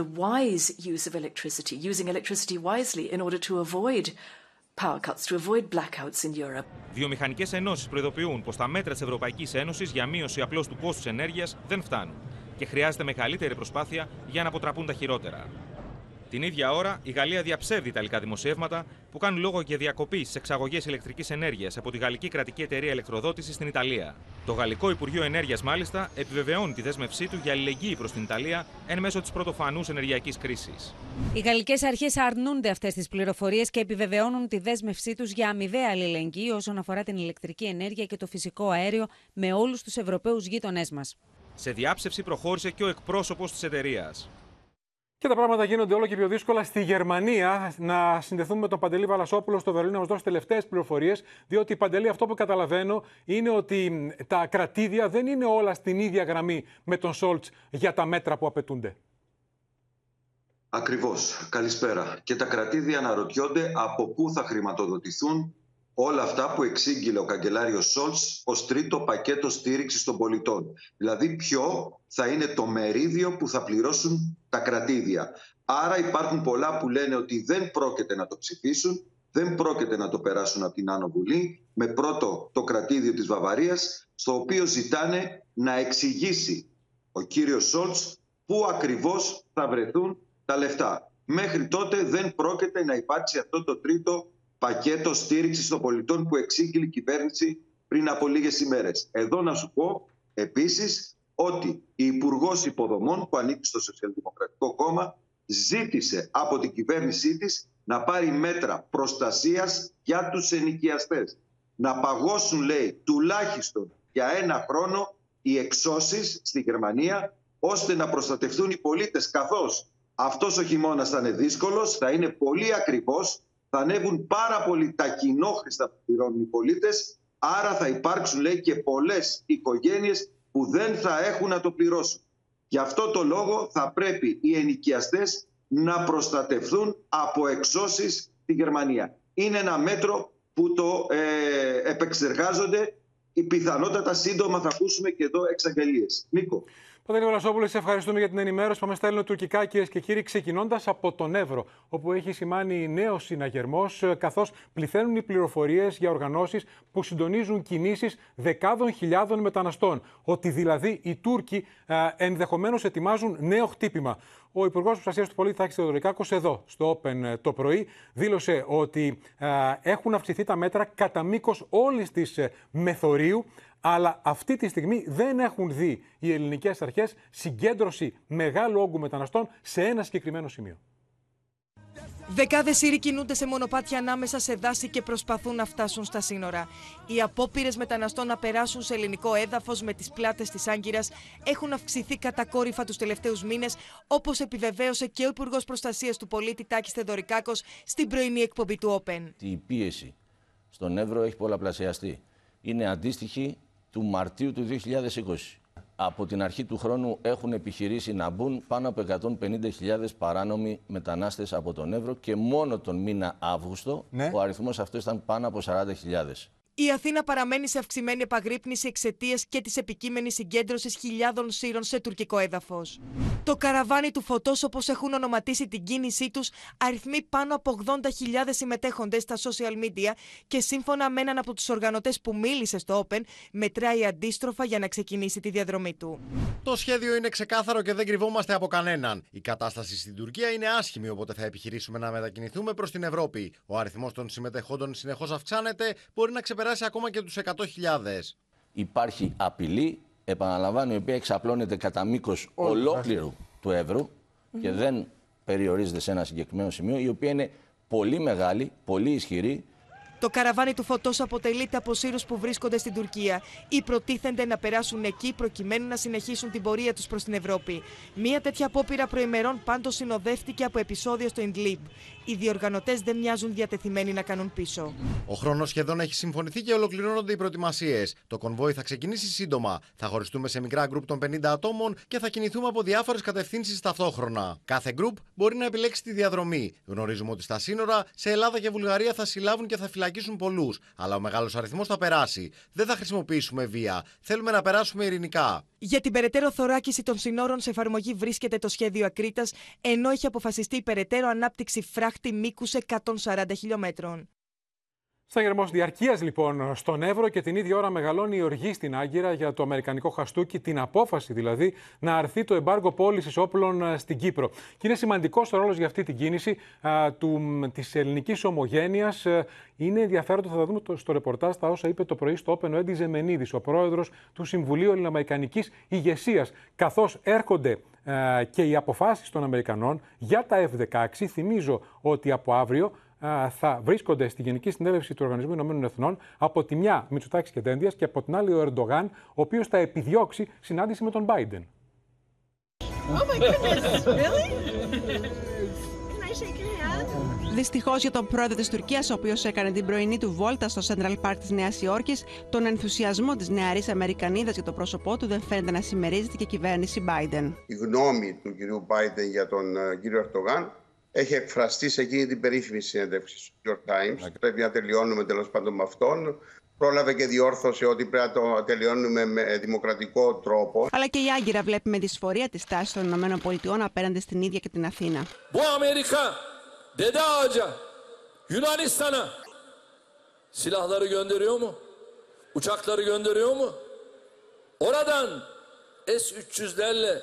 the wise use of electricity, using electricity wisely in order to avoid power cuts to avoid blackouts in Europe. Βιομηχανικές ενώσεις προειδοποιούν πως τα μέτρα της Ευρωπαϊκής Ένωσης για μείωση απλώς του κόστους ενέργειας δεν φτάνουν και χρειάζεται μεγαλύτερη προσπάθεια για να αποτραπούν τα χειρότερα. Την ίδια ώρα, η Γαλλία διαψεύδει ιταλικά δημοσιεύματα, που κάνουν λόγο για διακοπή στι εξαγωγές ηλεκτρικής ενέργειας από τη γαλλική κρατική εταιρεία ηλεκτροδότησης στην Ιταλία. Το Γαλλικό Υπουργείο Ενέργειας, μάλιστα, επιβεβαιώνει τη δέσμευσή του για αλληλεγγύη προς την Ιταλία εν μέσω της πρωτοφανούς ενεργειακής κρίσης. Οι γαλλικές αρχές αρνούνται αυτές τις πληροφορίες και επιβεβαιώνουν τη δέσμευσή τους για αμοιβαία αλληλεγγύη όσον αφορά την ηλεκτρική ενέργεια και το φυσικό αέριο με όλους τους Ευρωπαίους γείτονές μας. Σε διάψευση προχώρησε και ο εκπρόσωπος της εταιρείας. Και τα πράγματα γίνονται όλο και πιο δύσκολα στη Γερμανία. Να συνδεθούμε με τον Παντελή Βαλασόπουλο στο Βερολίνο να μας δώσει τελευταίες πληροφορίες. Διότι, Παντελή, αυτό που καταλαβαίνω είναι ότι τα κρατήδια δεν είναι όλα στην ίδια γραμμή με τον Σόλτς για τα μέτρα που απαιτούνται. Ακριβώς. Καλησπέρα. Και τα κρατήδια αναρωτιόνται από πού θα χρηματοδοτηθούν όλα αυτά που εξήγηλε ο καγκελάριος Σόλτς ως τρίτο πακέτο στήριξης των πολιτών. Δηλαδή, ποιο θα είναι το μερίδιο που θα πληρώσουν τα κρατήδια. Άρα, υπάρχουν πολλά που λένε ότι δεν πρόκειται να το ψηφίσουν, δεν πρόκειται να το περάσουν από την Άνω Βουλή, με πρώτο το κρατήδιο της Βαβαρίας, στο οποίο ζητάνε να εξηγήσει ο κύριος Σόλτς πού ακριβώς θα βρεθούν τα λεφτά. Μέχρι τότε δεν πρόκειται να υπάρξει αυτό το τρίτο πακέτο στήριξης των πολιτών που εξήγηλε η κυβέρνηση πριν από λίγες ημέρες. Εδώ να σου πω επίσης ότι η Υπουργός Υποδομών που ανήκει στο Σοσιαλδημοκρατικό Κόμμα ζήτησε από την κυβέρνησή της να πάρει μέτρα προστασίας για τους ενοικιαστές. Να παγώσουν, λέει, τουλάχιστον για ένα χρόνο οι εξώσεις στη Γερμανία ώστε να προστατευτούν οι πολίτες καθώς αυτός ο χειμώνας θα είναι δύσκολος, θα είναι πολύ ακριβώς θα ανέβουν πάρα πολύ τα κοινόχρηστα που πληρώνουν οι πολίτες. Άρα θα υπάρξουν, λέει, και πολλές οικογένειες που δεν θα έχουν να το πληρώσουν. Γι' αυτό το λόγο θα πρέπει οι ενοικιαστές να προστατευθούν από εξώσεις στη Γερμανία. Είναι ένα μέτρο που το ε, επεξεργάζονται. Η πιθανότατα σύντομα θα ακούσουμε και εδώ εξαγγελίες. Νίκο. Παντελή Βαλασόπουλο, σε ευχαριστούμε για την ενημέρωση. Πάμε στα Έλληνα τουρκικά, κυρίες και κύριοι, ξεκινώντας από τον Εύρο, όπου έχει σημάνει νέο συναγερμός, καθώς πληθαίνουν οι πληροφορίες για οργανώσεις που συντονίζουν κινήσεις δεκάδων χιλιάδων μεταναστών. Ότι δηλαδή οι Τούρκοι ενδεχομένως ετοιμάζουν νέο χτύπημα. Ο Υπουργός Προστασίας του Πολίτη, Θάκης Θεοδωρικάκος, εδώ στο Open ε, το πρωί, δήλωσε ότι έχουν αυξηθεί τα μέτρα κατά μήκος όλης της ε, μεθορίου αλλά αυτή τη στιγμή δεν έχουν δει οι ελληνικές αρχές συγκέντρωση μεγάλου όγκου μεταναστών σε ένα συγκεκριμένο σημείο. Δεκάδες Σύριοι κινούνται σε μονοπάτια ανάμεσα σε δάση και προσπαθούν να φτάσουν στα σύνορα. Οι απόπειρες μεταναστών να περάσουν σε ελληνικό έδαφος με τις πλάτες της Άγκυρας έχουν αυξηθεί κατακόρυφα τους τελευταίους μήνες, όπως επιβεβαίωσε και ο Υπουργός Προστασίας του Πολίτη Τάκης Θεδωρικάκο στην πρωινή εκπομπή του Open. Η πίεση στον Εύρο έχει πολλαπλασιαστεί. Είναι αντίστοιχη του Μαρτίου του 2020. Από την αρχή του χρόνου έχουν επιχειρήσει να μπουν πάνω από 150.000 παράνομοι μετανάστες από τον Εύρο και μόνο τον μήνα Αύγουστο ναι. ο αριθμός αυτός ήταν πάνω από 40.000. Η Αθήνα παραμένει σε αυξημένη επαγρύπνηση εξαιτίας και της επικείμενης συγκέντρωσης χιλιάδων σύρων σε τουρκικό έδαφος. Το καραβάνι του φωτός, όπως έχουν ονοματίσει την κίνησή τους, αριθμεί πάνω από 80.000 συμμετέχοντες στα social media και σύμφωνα με έναν από τους οργανωτές που μίλησε στο Open, μετράει αντίστροφα για να ξεκινήσει τη διαδρομή του. Το σχέδιο είναι ξεκάθαρο και δεν κρυβόμαστε από κανέναν. Η κατάσταση στην Τουρκία είναι άσχημη, οπότε θα επιχειρήσουμε να μετακινηθούμε προς την Ευρώπη. Ο αριθμός των συμμετεχόντων συνεχώς αυξάνεται, μπορεί να ξεπεράσει ακόμα και τους 100.000. Υπάρχει απειλή, επαναλαμβάνω, η οποία εξαπλώνεται κατά μήκος ολόκληρου του ευρώ και δεν περιορίζεται σε ένα συγκεκριμένο σημείο, η οποία είναι πολύ μεγάλη, πολύ ισχυρή το καραβάνι του φωτός αποτελείται από Σύρους που βρίσκονται στην Τουρκία ή προτίθενται να περάσουν εκεί προκειμένου να συνεχίσουν την πορεία τους προς την Ευρώπη. Μία τέτοια απόπειρα προημερών πάντως συνοδεύτηκε από επεισόδιο στο Ιντλίμπ. Οι διοργανωτές δεν μοιάζουν διατεθειμένοι να κάνουν πίσω. Ο χρόνος σχεδόν έχει συμφωνηθεί και ολοκληρώνονται οι προετοιμασίες. Το κονβόι θα ξεκινήσει σύντομα. Θα χωριστούμε σε μικρά γκρουπ των 50 ατόμων και θα κινηθούμε από διάφορες κατευθύνσεις ταυτόχρονα. Κάθε γκρουπ μπορεί να επιλέξει τη διαδρομή. Γνωρίζουμε ότι στα σύνορα σε Ελλάδα και Βουλγαρία θα συλλάβουν και θα φυλακίσουν πολλούς. Αλλά ο μεγάλος αριθμός θα περάσει. Δεν θα χρησιμοποιήσουμε βία. Θέλουμε να περάσουμε ειρηνικά. Για την περαιτέρω θωράκιση των συνόρων σε εφαρμογή βρίσκεται το σχέδιο Ακρίτας, ενώ έχει αποφασιστεί η περαιτέρω ανάπτυξη φράχτη μήκους 140 χιλιόμετρων. Σταγερμό διαρκείας λοιπόν στον Εύρο και την ίδια ώρα μεγαλώνει η οργή στην Άγκυρα για το Αμερικανικό χαστούκι, την απόφαση δηλαδή να αρθεί το εμπάργκο πώλησης όπλων ε, στην Κύπρο. Και είναι σημαντικός ο ρόλος για αυτή την κίνηση της ελληνικής ομογένειας. Ε, είναι ενδιαφέροντα, θα τα δούμε στο ρεπορτάζ τα όσα είπε το πρωί στο Open ο Έντι Ζεμενίδης, ο πρόεδρος του Συμβουλίου Ελληνοαμερικανικής Ηγεσίας. Καθώς έρχονται ε, και οι αποφάσεις των Αμερικανών για τα F-16, θυμίζω ότι από αύριο θα βρίσκονται στη Γενική Συνέλευση του Οργανισμού Ηνωμένων Εθνών από τη μια Μητσοτάκης και Δένδια και από την άλλη ο Ερντογάν, ο οποίος θα επιδιώξει συνάντηση με τον Biden. Δυστυχώς για τον πρόεδρο της Τουρκίας, ο οποίος έκανε την πρωινή του βόλτα στο Central Park της Νέας Υόρκης, τον ενθουσιασμό της νεαρής Αμερικανίδας για το πρόσωπό του δεν φαίνεται να συμμερίζεται και η κυβέρνηση Biden. Η γνώμη του κυρίου Biden για τον ε, κύριο Ερντογάν έχει εκφραστεί σε εκείνη την περίφημη συνέντευξη του New York Times. Πρέπει να τελειώνουμε τέλος πάντων με αυτόν. Πρόλαβε και διόρθωσε ότι πρέπει να το τελειώνουμε με δημοκρατικό τρόπο. Αλλά και η Άγκυρα βλέπει με δυσφορία τη στάση των ΗΠΑ απέναντι στην ίδια και την Αθήνα. Bu Amerika Dede Ağaca Yunanistan'a silahları gönderiyor mu? Uçakları gönderiyor mu? Oradan S-300'lerle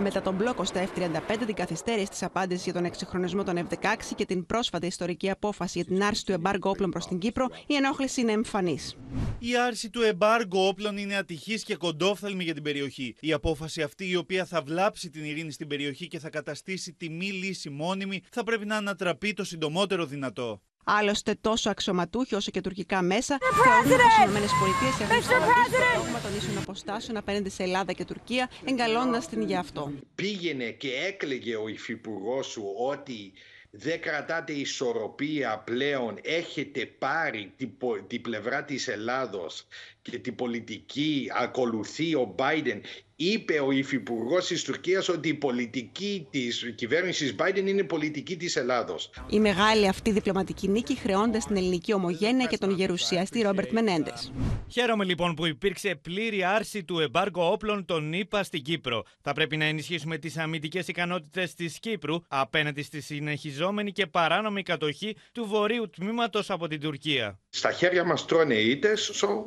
μετά τον μπλόκο στα F-35, την καθυστέρηση της απάντησης για τον εξυγχρονισμό των F-16 και την πρόσφατη ιστορική απόφαση για την άρση του εμπάργου όπλων προς την Κύπρο, η ενόχληση είναι εμφανής. Η άρση του εμπάργου όπλων είναι ατυχής και κοντόφθαλμη για την περιοχή. Η απόφαση αυτή, η οποία θα βλάψει την ειρήνη στην περιοχή και θα καταστήσει τη μη λύση μόνιμη, θα πρέπει να ανατραπεί το συντομότερο δυνατό. Άλλωστε, τόσο αξιωματούχοι όσο και τουρκικά μέσα θεωρούν ότι οι ΗΠΑ έχουν σταματήσει το δόγμα των ίσων αποστάσεων απέναντι σε Ελλάδα και Τουρκία, εγκαλώντας την για αυτό. Πήγαινε και έκλαιγε ο υφυπουργός σου ότι δεν κρατάτε ισορροπία πλέον, έχετε πάρει την, την πλευρά της Ελλάδος και την πολιτική ακολουθεί ο Biden είπε ο υφυπουργός της Τουρκίας ότι η πολιτική της κυβέρνησης Biden είναι πολιτική της Ελλάδος. Η μεγάλη αυτή διπλωματική νίκη χρεώνται στην ελληνική ομογένεια και τον γερουσιαστή Ρόμπερτ Μενέντες. Χαίρομαι λοιπόν που υπήρξε πλήρη άρση του εμπάργου όπλων των ΗΠΑ στην Κύπρο. Θα πρέπει να ενισχύσουμε τις αμυντικές ικανότητες της Κύπρου απέναντι στη συνεχιζόμενη και παράνομη κατοχή του βορείου τμήματος από την Τουρκία. Στα χέρια μας τρώνε ήττε,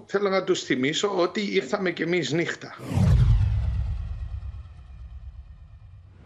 θέλω να τους θυμίσω ότι ήρθαμε κι εμείς νύχτα.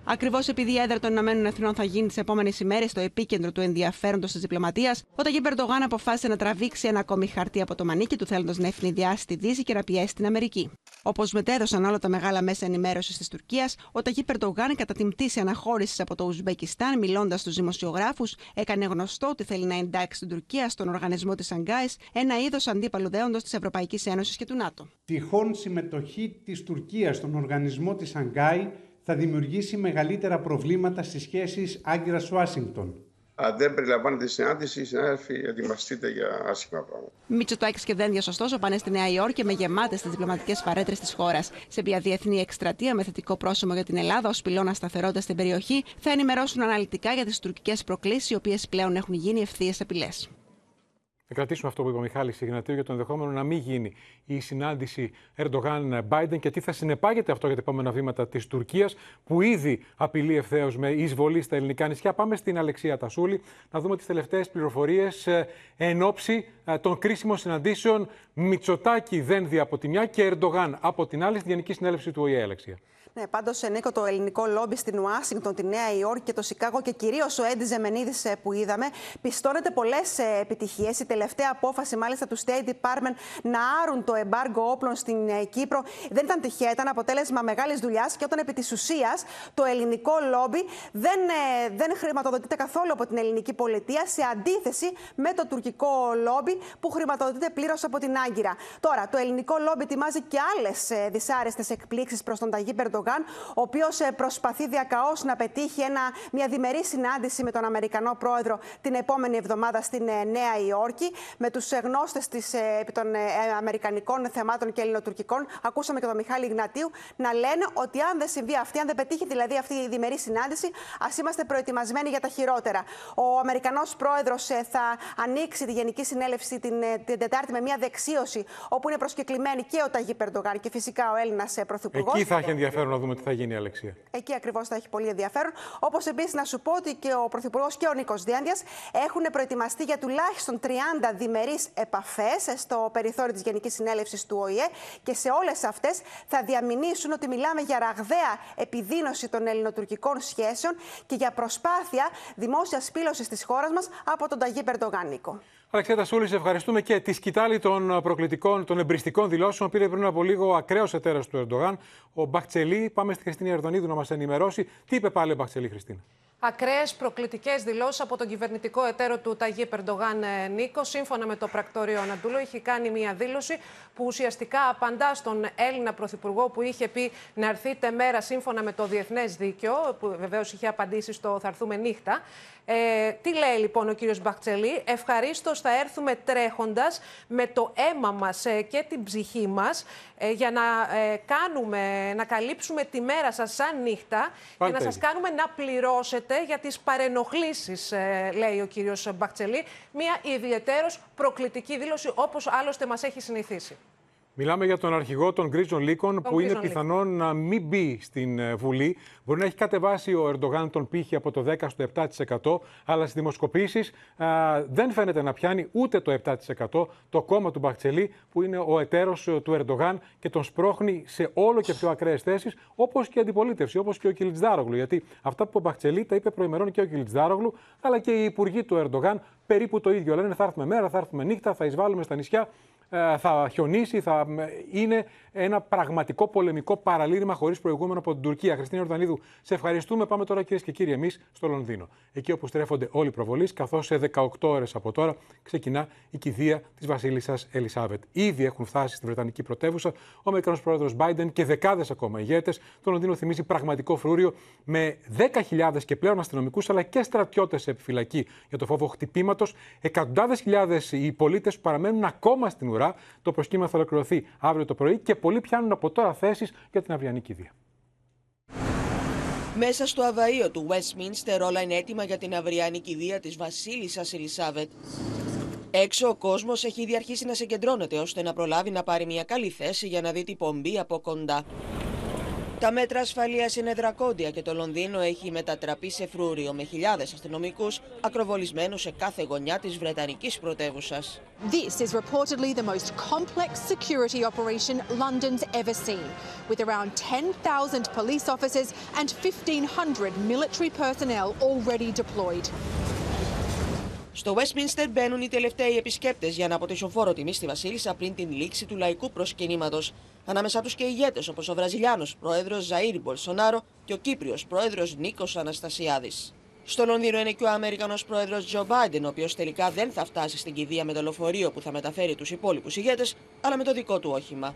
Ακριβώς επειδή η έδρα των Ηνωμένων Εθνών θα γίνει τις επόμενες ημέρες στο επίκεντρο του ενδιαφέροντος της διπλωματίας, ο Ταγί Περντογάν αποφάσισε να τραβήξει ένα ακόμη χαρτί από το μανίκι του, θέλοντας να ευνηδιάσει τη Δύση και να πιέσει την Αμερική. Όπως μετέδωσαν όλα τα μεγάλα μέσα ενημέρωσης της Τουρκίας, ο Ταγί Περντογάν, κατά την πτήση αναχώρησης από το Ουσμπεκιστάν, μιλώντας στους δημοσιογράφους, έκανε γνωστό ότι θέλει να εντάξει την Τουρκία στον οργανισμό της Αγκάης, ένα είδος αντίπαλου δέοντος της Ευρωπαϊκής Ένωσης και του ΝΑΤΟ. Τυχόν συμμετοχή της Τουρκίας στον οργανισμό της Αγκάη θα δημιουργήσει μεγαλύτερα προβλήματα στις σχέσεις Άγκυρας-Ουάσιγκτον. Αν δεν περιλαμβάνεται η συνάντηση, οι συνάδελφοι ετοιμαστείτε για άσχημα πράγματα. Μητσοτάκης και Δένδια, ωστόσο, πάνε στη Νέα Υόρκη με γεμάτες τις διπλωματικές παρέτρες της χώρας. Σε μια διεθνή εκστρατεία με θετικό πρόσωπο για την Ελλάδα ως πυλώνα σταθερότητας στην περιοχή, θα ενημερώσουν αναλυτικά για τις τουρκικές προκλήσεις, οι οποίες πλέον έχουν γίνει ευθείε απειλέ. Θα κρατήσουμε αυτό που είπε ο Μιχάλης Ιγνατίου για το ενδεχόμενο να μην γίνει η συνάντηση Ερντογάν-Μπάιντεν και τι θα συνεπάγεται αυτό για τα επόμενα βήματα της Τουρκίας, που ήδη απειλεί ευθέως με εισβολή στα ελληνικά νησιά. Πάμε στην Αλεξία Τασούλη να δούμε τις τελευταίες πληροφορίες ε, εν ώψη ε, των κρίσιμων συναντήσεων Μητσοτάκη Δένδια από τη μια και Ερντογάν από την άλλη στη Γενική Συνέλευση του ΟΗΕ, Αλεξία. Ναι, πάντως, Νίκο, το ελληνικό λόμπι στην Ουάσιγκτον, τη Νέα Υόρκη και το Σικάγο και κυρίως ο Έντι Ζεμενίδης ε, που είδαμε, πιστώνεται πολλές ε, επιτυχίες. Η τελευταία απόφαση, μάλιστα, του State Department να άρουν το εμπάργκο όπλων στην ε, Κύπρο δεν ήταν τυχαία, ήταν αποτέλεσμα μεγάλης δουλειάς και όταν επί της ουσίας το ελληνικό λόμπι δεν, δεν χρηματοδοτείται καθόλου από την ελληνική πολιτεία σε αντίθεση με το τουρκικό λόμπι που χρηματοδοτείται πλήρως από την Άγκυρα. Τώρα, το ελληνικό λόμπι ετοιμάζει και άλλες δυσάρεστες εκπλήξεις προς τον Ταγί Περντογάν ο οποίος ε, προσπαθεί διακαώς να πετύχει ένα, μια διμερή συνάντηση με τον Αμερικανό πρόεδρο την επόμενη εβδομάδα στην ε, Νέα Υόρκη. Με τους ε, γνώστες επί των Αμερικανικών θεμάτων και Ελληνοτουρκικών, ακούσαμε και τον Μιχάλη Ιγνατίου να λένε ότι αν δεν συμβεί αυτή, αν δεν πετύχει δηλαδή αυτή η διμερή συνάντηση, ας είμαστε προετοιμασμένοι για τα χειρότερα. Ο Αμερικανός πρόεδρος θα ανοίξει τη Γενική Συνέλευση την, την Τετάρτη με μια δεξίωση, όπου είναι προσκεκλημένοι και ο Ταγί Περντογάν και φυσικά ο Έλληνας πρωθυπουργός. Εκεί θα έχει ενδιαφέρον να δούμε τι θα γίνει η Αλεξία. Εκεί ακριβώς θα έχει πολύ ενδιαφέρον. Όπως επίσης να σου πω ότι και ο Πρωθυπουργός και ο Νίκος Διάντιας έχουν προετοιμαστεί για τουλάχιστον 30 διμερείς επαφές στο περιθώριο της Γενικής Συνέλευσης του ΟΗΕ και σε όλες αυτές θα διαμηνήσουν ότι μιλάμε για ραγδαία επιδείνωση των ελληνοτουρκικών σχέσεων και για προσπάθεια δημόσιας σπήλωση της χώρας μας από τον Ταγί Περντογάν, Νίκο. Αλεξία Τασούλη, ευχαριστούμε και τη σκητάλη των προκλητικών, των εμπριστικών δηλώσεων. Πήρε πριν από λίγο ακραίος εταίρος του Ερντογάν, ο Μπαχτσελή. Πάμε στη Χριστίνα Ερδονίδου να μας ενημερώσει. Τι είπε πάλι ο Μπαχτσελή, Χριστίνα; Ακραίες προκλητικές δηλώσεις από τον κυβερνητικό εταίρο του Ταγί Περντογάν Νίκο. Σύμφωνα με το πρακτόριο Αναντούλο, είχε κάνει μια δήλωση που ουσιαστικά απαντά στον Έλληνα Πρωθυπουργό που είχε πει να έρθείτε μέρα σύμφωνα με το διεθνές δίκαιο, που βεβαίως είχε απαντήσει στο Θα έρθουμε νύχτα. Ε, τι λέει λοιπόν ο κύριος Μπαχτσελή, ευχαρίστως θα έρθουμε τρέχοντας με το αίμα μας ε, και την ψυχή μας ε, για να ε, κάνουμε, να καλύψουμε τη μέρα σας σαν νύχτα και να σας κάνουμε να πληρώσετε για τις παρενοχλήσεις, λέει ο κύριος Μπαχτσελή. Μια ιδιαίτερος προκλητική δήλωση όπως άλλωστε μας έχει συνηθίσει. Μιλάμε για τον αρχηγό των γκρίζων λύκων, που είναι πιθανόν να μην μπει στην ε, Βουλή. Μπορεί να έχει κατεβάσει ο Ερντογάν τον πύχη από το 10% στο 7%, αλλά στις δημοσκοπήσεις δεν φαίνεται να πιάνει ούτε το 7%. Το κόμμα του Μπαχτσελή, που είναι ο εταίρος ε, του Ερντογάν και τον σπρώχνει σε όλο και πιο ακραίες θέσεις, όπως και η αντιπολίτευση, όπως και ο Κιλιτζάρογλου. Γιατί αυτά που ο Μπαχτσελή τα είπε προημερών και ο Κιλιτζάρογλου, αλλά και οι υπουργοί του Ερντογάν περίπου το ίδιο. Λένε θα έρθουμε μέρα, θα έρθουμε νύχτα, θα εισβάλλουμε στα νησιά. Ε, θα χιονίσει, θα είναι ένα πραγματικό πολεμικό παραλήρημα χωρίς προηγούμενο από την Τουρκία. Χριστίνα Ορδανίδου, σε ευχαριστούμε. Πάμε τώρα κυρίες και κύριοι εμείς στο Λονδίνο. Εκεί όπου στρέφονται όλοι οι προβολείς, καθώς σε 18 ώρες από τώρα ξεκινά η κηδεία της Βασίλισσας Ελισάβετ. Ήδη έχουν φτάσει στη Βρετανική πρωτεύουσα ο Αμερικανός πρόεδρος Biden και δεκάδες ακόμα ηγέτες. Το Λονδίνο θυμίζει πραγματικό φρούριο με 10.000 και πλέον αστυνομικούς αλλά και στρατιώτες σε επιφυλακή για το φόβο χτυπήματος. Εκατοντάδες χιλιάδες οι πολίτες που παραμένουν ακόμα στην ουρά. Το προσκύμα θα ολοκληρωθεί αύριο το πρωί και πολλοί πιάνουν από τώρα θέσεις για την αυριανή κηδεία. Μέσα στο αβαείο του Westminster όλα είναι έτοιμα για την αυριανή κηδεία της βασίλισσας Ελισάβετ. Έξω ο κόσμος έχει ήδη αρχίσει να συγκεντρώνεται ώστε να προλάβει να πάρει μια καλή θέση για να δει την πομπή από κοντά. Τα μέτρα ασφαλείας είναι δρακόντια και το Λονδίνο έχει μετατραπεί σε φρούριο με χιλιάδες αστυνομικούς ακροβολισμένους σε κάθε γωνιά της Βρετανικής πρωτεύουσας. This is reportedly the most complex security operation London's ever seen, with around 10,000 police officers and 1,500 military personnel already deployed. Στο Westminster μπαίνουν οι τελευταίοι επισκέπτες για να αποτίσουν φόρο τιμή στη Βασίλισσα πριν την λήξη του λαϊκού προσκυνήματος. Ανάμεσά τους και ηγέτες όπως ο Βραζιλιάνος πρόεδρος Ζαήρ Μπολσονάρο και ο Κύπριος πρόεδρος Νίκος Αναστασιάδης. Στο Λονδίνο είναι και ο Αμερικανός πρόεδρος Τζο Μπάιντεν, ο οποίος τελικά δεν θα φτάσει στην κηδεία με το λεωφορείο που θα μεταφέρει τους υπόλοιπους ηγέτες, αλλά με το δικό του όχημα.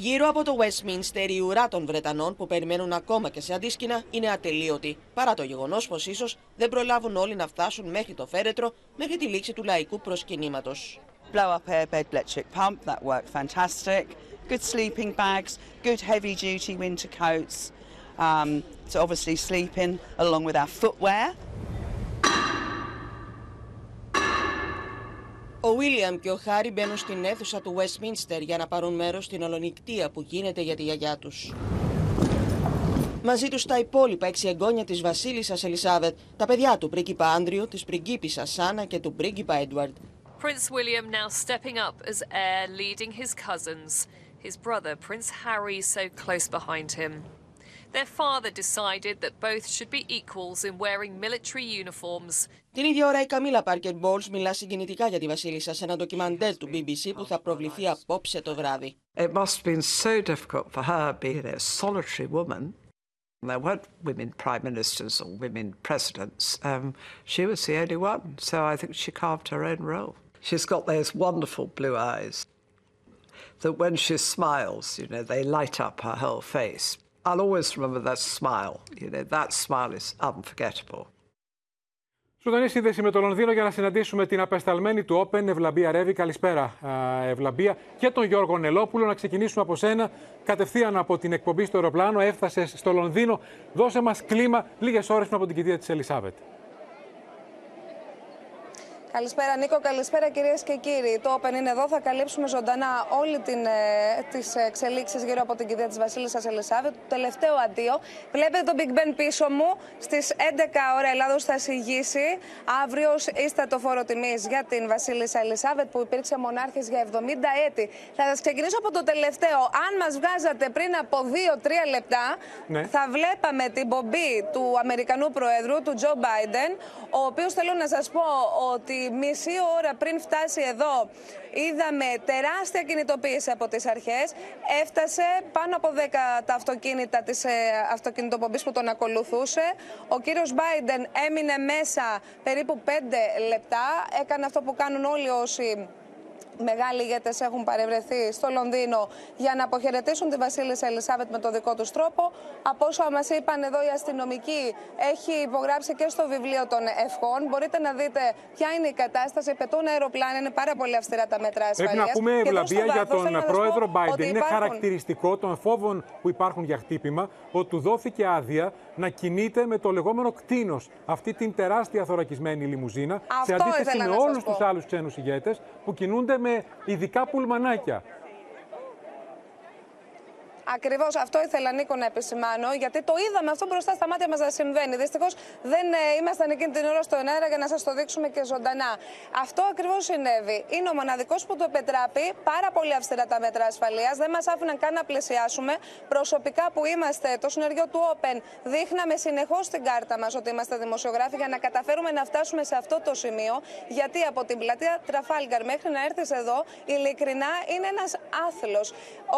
Γύρω από το Westminster η ουρά των Βρετανών που περιμένουν ακόμα και σε αντίσκηνα είναι ατελείωτη, παρά το γεγονός πως ίσως δεν προλάβουν όλοι να φτάσουν μέχρι το φέρετρο μέχρι τη λήξη του λαϊκού προσκυνήματος. Blow up air bed electric pump, that worked fantastic. Good sleeping bags, good heavy duty winter coats. Um, so obviously sleeping along with our footwear. Ο Βίλιαμ και ο Χάρι μπαίνουν στην αίθουσα του Westminster για να πάρουν μέρος στην ολονικτία που γίνεται για τη γιαγιά τους. Μαζί τους τα υπόλοιπα έξι εγγόνια της βασίλισσας Ελισάβετ, τα παιδιά του πρίγκιπα Άντριο, της πριγκίπισσας Σάνα και του πρίγκιπα Έντουαρντ. Prince William now stepping up as heir, leading his cousins. His brother, Prince Harry, so close behind him. Their father decided that both should be equals in wearing military uniforms. Την ίδια ώρα η Καμίλα Πάρκερ Μπόλς μιλά συγκινητικά για τη Βασίλισσα σε ένα ντοκιμαντέρ του BBC που θα προβληθεί απόψε το βράδυ. It must have been so difficult for her being a solitary woman. There weren't women prime ministers or women presidents. Um, she was the only one, so I think she carved her own role. She's got those wonderful blue eyes that when she smiles, you know, they light up her whole face. I'll always remember that smile. You know, that smile is unforgettable. Ζωντανή σύνδεση με το Λονδίνο για να συναντήσουμε την απεσταλμένη του Open, Ευλαμπία Ρεύη. Καλησπέρα, Ευλαμπία. Και τον Γιώργο Νελόπουλο. Να ξεκινήσουμε από σένα. Κατευθείαν από την εκπομπή στο αεροπλάνο, έφτασες στο Λονδίνο. Δώσε μας κλίμα λίγες ώρες πριν από την κηδεία της Ελισάβετ. Καλησπέρα Νίκο, καλησπέρα κυρίες και κύριοι. Το Open είναι εδώ, θα καλύψουμε ζωντανά όλη την, ε, τις εξελίξεις γύρω από την κηδεία της Βασίλισσας Ελισάβετ. Το τελευταίο αντίο. Βλέπετε το Big Ben πίσω μου. Στις 11 ώρα Ελλάδος θα συγγύσει. Αύριο είστε το φόρο τιμής για την Βασίλισσα Ελισάβετ που υπήρξε μονάρχης για 70 έτη. Θα σας ξεκινήσω από το τελευταίο. Αν μας βγάζατε πριν από 2-3 λεπτά, Ναι. θα βλέπαμε την πομπή του Αμερικανού Προέδρου, του Τζο Μπάιντεν, ο οποίος θέλω να σας πω ότι μισή ώρα πριν φτάσει εδώ είδαμε τεράστια κινητοποίηση από τις αρχές. Έφτασε πάνω από 10 τα αυτοκίνητα της ε, αυτοκινητοπομπής που τον ακολουθούσε. Ο κύριος Μπάιντεν έμεινε μέσα περίπου 5 λεπτά. Έκανε αυτό που κάνουν όλοι όσοι μεγάλοι ηγέτες έχουν παρευρεθεί στο Λονδίνο για να αποχαιρετήσουν τη Βασίλισσα Ελισάβετ με το δικό τους τρόπο. Από όσα μας είπαν εδώ οι αστυνομικοί, έχει υπογράψει και στο βιβλίο των ευχών. Μπορείτε να δείτε ποια είναι η κατάσταση. Πετούν αεροπλάνα, είναι πάρα πολύ αυστηρά τα μέτρα ασφαλεία. Πρέπει να πούμε ευλαμπία για τον πρόεδρο Biden. Είναι υπάρχουν... χαρακτηριστικό των φόβων που υπάρχουν για χτύπημα ότι του δόθηκε άδεια να κινείται με το λεγόμενο κτίνος. Αυτή την τεράστια θωρακισμένη λιμουζίνα. σε Αυτό αντίθεση ήθελα με να σας όλους πω. τους άλλους ξένους ηγέτες που κινούνται με ειδικά πουλμανάκια. Ακριβώς αυτό ήθελα, Νίκο, να επισημάνω, γιατί το είδαμε αυτό μπροστά στα μάτια μας να συμβαίνει. Δυστυχώς δεν ε, ήμασταν εκείνη την ώρα στον αέρα για να σας το δείξουμε και ζωντανά. Αυτό ακριβώς συνέβη. Είναι ο μοναδικός που το επετράπει. Πάρα πολύ αυστηρά τα μέτρα ασφαλείας. Δεν μας άφηναν καν να πλησιάσουμε. Προσωπικά που είμαστε, το συνεργείο του Open, δείχναμε συνεχώς την κάρτα μας ότι είμαστε δημοσιογράφοι για να καταφέρουμε να φτάσουμε σε αυτό το σημείο. Γιατί από την πλατεία Τραφάλγκαρ μέχρι να έρθεις εδώ, ειλικρινά είναι ένας άθλος.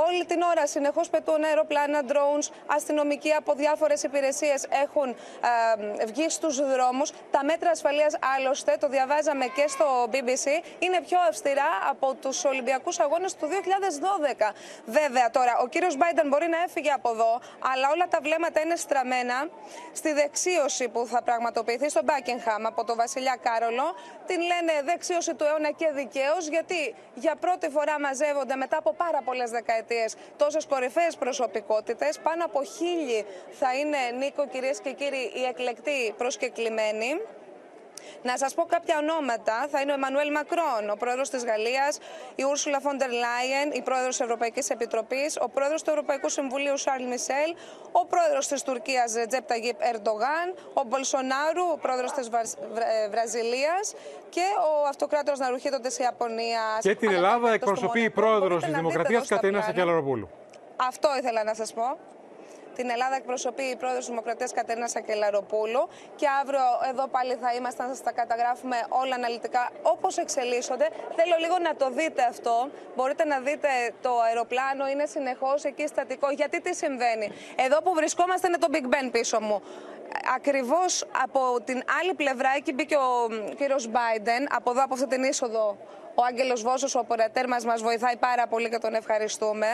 Όλη την ώρα συνεχώς πετούν αεροπλάνα, drones, αστυνομικοί από διάφορες υπηρεσίες έχουν ε, βγει στους δρόμους. Τα μέτρα ασφαλείας, άλλωστε, το διαβάζαμε και στο BBC, είναι πιο αυστηρά από τους Ολυμπιακούς Αγώνες του 2012. Βέβαια, τώρα, ο κύριος Μπάιντεν μπορεί να έφυγε από εδώ, αλλά όλα τα βλέμματα είναι στραμμένα στη δεξίωση που θα πραγματοποιηθεί στο Buckingham από τον Βασιλιά Κάρολο. Την λένε δεξίωση του αιώνα και δικαίως, γιατί για πρώτη φορά μαζεύονται μετά από πάρα πολλές δεκαετίες τόσες κορυφαίες προσωπικότητες. Πάνω από χίλιοι θα είναι, Νίκο, κυρίες και κύριοι, οι εκλεκτοί προσκεκλημένοι. Να σας πω κάποια ονόματα. Θα είναι ο Εμμανουέλ Μακρόν, ο πρόεδρος της Γαλλίας, η Ούρσουλα Φόντερ Λάιεν, η πρόεδρος της Ευρωπαϊκής Επιτροπής, ο πρόεδρος του Ευρωπαϊκού Συμβουλίου Σάρλ Μισελ, ο πρόεδρος της Τουρκίας Ρετζέπ Ταγίπ Ερντογάν, ο Μπολσονάρου, ο πρόεδρος της Βραζιλίας και ο αυτοκράτορας Ναρουχίτο της Ιαπωνίας. Και την Ελλάδα εκπροσωπεί η πρόεδρος της Δημοκρατίας Κατερίνα Σακελαροπούλου. Αυτό ήθελα να σας πω. Την Ελλάδα εκπροσωπεί η πρόεδρος της Δημοκρατίας Κατερίνα Σακελαροπούλου. Και αύριο εδώ πάλι θα είμαστε να σας τα καταγράφουμε όλα αναλυτικά όπως εξελίσσονται. Θέλω λίγο να το δείτε αυτό. Μπορείτε να δείτε το αεροπλάνο, είναι συνεχώς εκεί στατικό. Γιατί τι συμβαίνει; Εδώ που βρισκόμαστε είναι το Big Ben πίσω μου. Ακριβώς από την άλλη πλευρά, εκεί μπήκε ο κύριος Biden, από εδώ, από αυτή την είσοδο. Ο Άγγελος Βόσος, ο οπερατέρ μας, μας βοηθάει πάρα πολύ και τον ευχαριστούμε.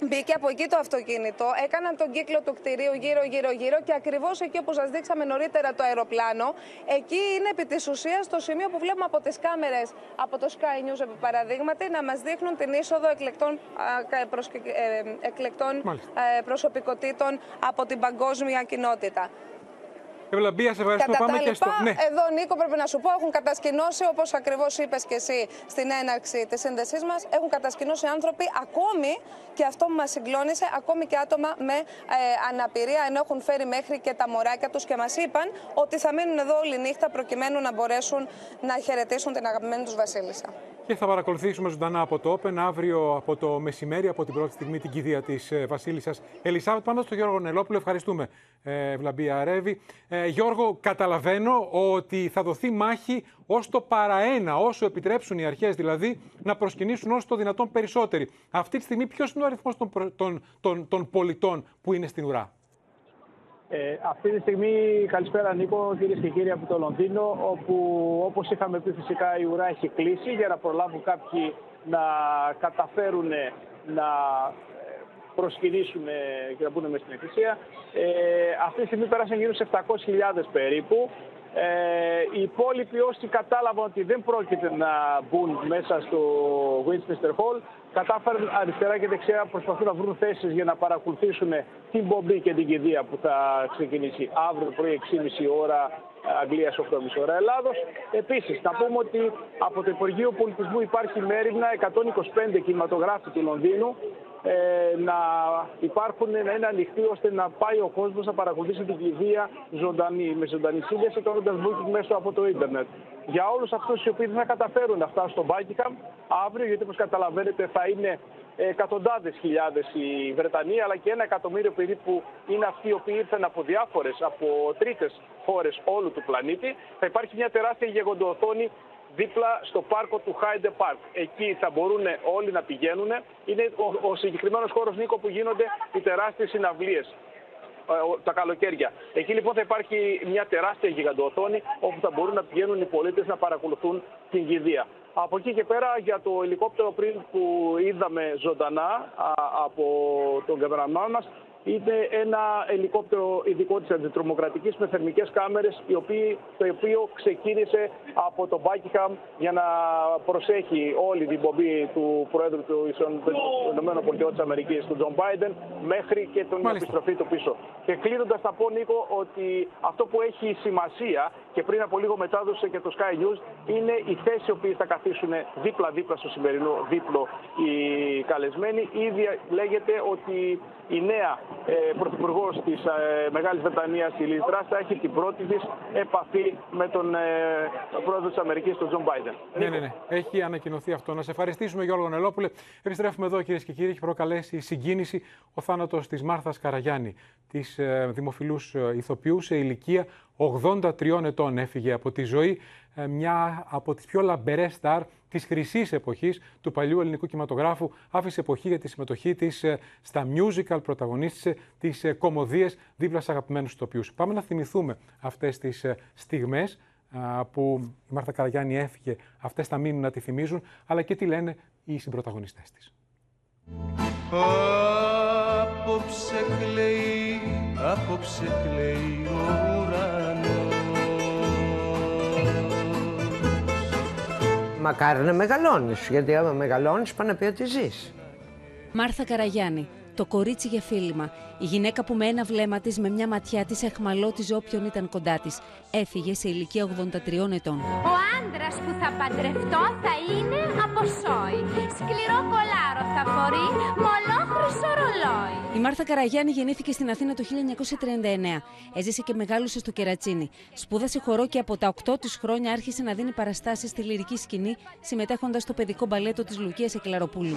Μπήκε από εκεί το αυτοκίνητο, έκαναν τον κύκλο του κτηρίου γύρω-γύρω-γύρω και ακριβώς εκεί όπου σας δείξαμε νωρίτερα το αεροπλάνο, εκεί είναι επί της ουσίας το σημείο που βλέπουμε από τις κάμερες από το Sky News, επί παραδείγματι, να μας δείχνουν την είσοδο εκλεκτών, α, κα- προσκε- ε, εκλεκτών ε, προσωπικότητων από την παγκόσμια κοινότητα. Ευλαμπία, σε ευχαριστώ. Κατά Πάμε τα και στο. λοιπά, Ναι. εδώ Νίκο πρέπει να σου πω, έχουν κατασκηνώσει, όπως ακριβώς είπες και εσύ στην έναρξη της σύνδεσής μας, έχουν κατασκηνώσει άνθρωποι ακόμη, και αυτό που μας συγκλώνησε, ακόμη και άτομα με ε, αναπηρία, ενώ έχουν φέρει μέχρι και τα μωράκια τους και μας είπαν ότι θα μείνουν εδώ όλη νύχτα προκειμένου να μπορέσουν να χαιρετήσουν την αγαπημένη τους Βασίλισσα. Και θα παρακολουθήσουμε ζωντανά από το Open αύριο από το μεσημέρι, από την πρώτη στιγμή, την κηδεία της Βασίλισσας Ελισάβετ. Πάμε στο Γιώργο Νελόπουλο. Ευχαριστούμε, ε, Βλαμπία Ρεύη. Ε, Γιώργο, καταλαβαίνω ότι θα δοθεί μάχη ως το παραένα, όσο επιτρέψουν οι αρχές δηλαδή να προσκυνήσουν όσο το δυνατόν περισσότεροι. Αυτή τη στιγμή, ποιος είναι ο αριθμός των, προ- των, των, των πολιτών που είναι στην ουρά; Ε, αυτή τη στιγμή, καλησπέρα Νίκο, κυρίες και κύριοι από το Λονδίνο, όπου όπως είχαμε πει φυσικά η ουρά έχει κλείσει για να προλάβουν κάποιοι να καταφέρουν να ε, προσκυνήσουν ε, και να μπουν μες στην εκκλησία. Ε, αυτή τη στιγμή πέρασαν γύρω σε 700.000 περίπου. Ε, οι υπόλοιποι όσοι κατάλαβαν ότι δεν πρόκειται να μπουν μέσα στο Westminster Hall κατάφεραν αριστερά και δεξιά προσπαθούν να βρουν θέσεις για να παρακολουθήσουν την πομπή και την κηδεία που θα ξεκινήσει αύριο το πρωί 6.30 ώρα Αγγλίας 8,5 ώρα Ελλάδος. Επίσης, να πούμε ότι από το Υπουργείο Πολιτισμού υπάρχει μέρημνα 125 κινηματογράφοι του Λονδίνου ε, να υπάρχουν, να είναι ανοιχτοί ώστε να πάει ο κόσμος να παρακολουθήσει την κηδεία ζωντανή, με ζωντανή σύνδεση, κάνοντας booking μέσω από το ίντερνετ. Για όλους αυτούς οι οποίοι δεν θα καταφέρουν να φτάσουν στο Buckingham αύριο, γιατί όπως καταλαβαίνετε θα είναι εκατοντάδες χιλιάδες οι Βρετανοί, αλλά και ένα εκατομμύριο περίπου είναι αυτοί οι οποίοι ήρθαν από διάφορες, από τρίτες χώρες όλου του πλανήτη. Θα υπάρχει μια τεράστια γεγοντοοθόνη δίπλα στο πάρκο του Hyde Park. Εκεί θα μπορούν όλοι να πηγαίνουν. Είναι ο, ο συγκεκριμένος χώρος, Νίκο, που γίνονται οι τεράστιες συναυλίες ε, τα καλοκαίρια. Εκεί λοιπόν θα υπάρχει μια τεράστια γιγαντοοθόνη όπου θα μπορούν να πηγαίνουν οι πολίτες να παρακολουθούν την κηδεία. Από εκεί και πέρα για το ελικόπτερο πριν που είδαμε ζωντανά από τον καμεραμάν μας είναι ένα ελικόπτερο ειδικό της αντιτρομοκρατικής με θερμικές κάμερες, το οποίο ξεκίνησε από το Buckingham για να προσέχει όλη την πομπή του Πρόεδρου του ΗΠΑ, του Τζον Μπάιντεν, μέχρι και την επιστροφή του πίσω. Και κλείνοντας, θα πω, Νίκο, ότι αυτό που έχει σημασία και πριν από λίγο μετάδοσε και το Sky News είναι η θέση που θα καθίσουν δίπλα-δίπλα στο σημερινό δείπνο οι καλεσμένοι. Ήδη λέγεται ότι η νέα ε, πρωθυπουργός της ε, Μεγάλης Βρετανίας, η Λίζ θα έχει την πρώτη της επαφή με τον ε, πρόεδρο της Αμερικής, τον Τζον Μπάιντεν. Ναι, ναι, ναι. Έχει ανακοινωθεί αυτό. Να σε ευχαριστήσουμε, Γιώργο Νελόπουλε. Επιστρέφουμε εδώ, κυρίες και κύριοι. Έχει προκαλέσει συγκίνηση ο θάνατος της Μάρθας Καραγιάννη, της ε, δημοφιλούς ε, ηθοποιού σε ηλικία 83 ετών. Έφυγε από τη ζωή ε, μια από τις πιο λαμπερές στάρ της χρυσής εποχής του παλιού ελληνικού κινηματογράφου. Άφησε εποχή για τη συμμετοχή της ε, στα musical, πρωταγωνίστησε τις ε, κωμωδίες δίπλα σε αγαπημένους ηθοποιούς. Πάμε να θυμηθούμε αυτές τις στιγμές που η Μάρθα Καραγιάννη έφυγε, αυτές θα μείνουν να τη θυμίζουν, αλλά και τι λένε οι συμπροταγωνιστές της. Απόψε κλαίει, απόψε κλαίει Μακάρι να μεγαλώνεις, γιατί άμα μεγαλώνεις πάνε να πει ότι ζεις. Μάρθα Καραγιάννη, το κορίτσι για φίλημα. Η γυναίκα που με ένα βλέμμα της, με μια ματιά της, εχμαλώτιζε όποιον ήταν κοντά της. Έφυγε σε ηλικία 83 ετών. Ο άντρας που θα παντρευτώ θα είναι από σόι. Σκληρό κολάρο θα φορεί, μολόχρυσο ρολόι. Η Μάρθα Καραγιάννη γεννήθηκε στην Αθήνα το 1939. Έζησε και μεγάλωσε στο Κερατσίνι. Σπούδασε χορό και από τα 8 της χρόνια άρχισε να δίνει παραστάσεις στη λυρική σκηνή, συμμετέχοντας στο παιδικό μπαλέτο της Λουκίας Εκλαροπούλου.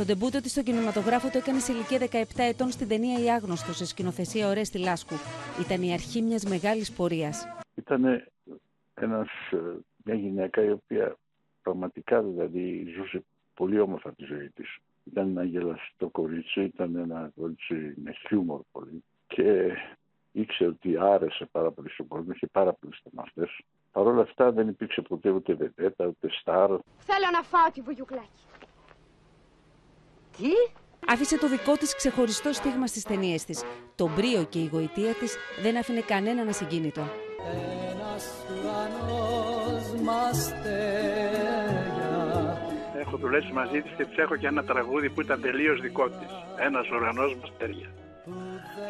Το ντεμπούτο της στον κινηματογράφο το έκανε σε ηλικία 17 ετών στην ταινία Η Άγνωστος, σε σκηνοθεσία Ωραία στη Λάσκου. Ήταν η αρχή μιας μεγάλης πορείας. Ήταν ένας, ε, μια γυναίκα η οποία πραγματικά δηλαδή ζούσε πολύ όμορφα τη ζωή της. Ήταν ένα γελαστό κορίτσι, ήταν ένα κορίτσι με χιούμορ πολύ και ήξερε ότι άρεσε πάρα πολύ στον κόσμο, είχε πάρα πολλούς θεμαστέ. Παρ' όλα αυτά δεν υπήρξε ποτέ ούτε βεντέτα, ούτε στάρ. Θέλω να φάω τη βουγιουκλάκι. Τι; Άφησε το δικό της ξεχωριστό στίγμα στις ταινίες της. Το μπρίο και η γοητεία της δεν άφηνε κανέναν ασυγκίνητο. Έχω δουλέψει μαζί της και της έχω και ένα τραγούδι που ήταν τελείως δικό της. Ένας ουρανός μαστέρια.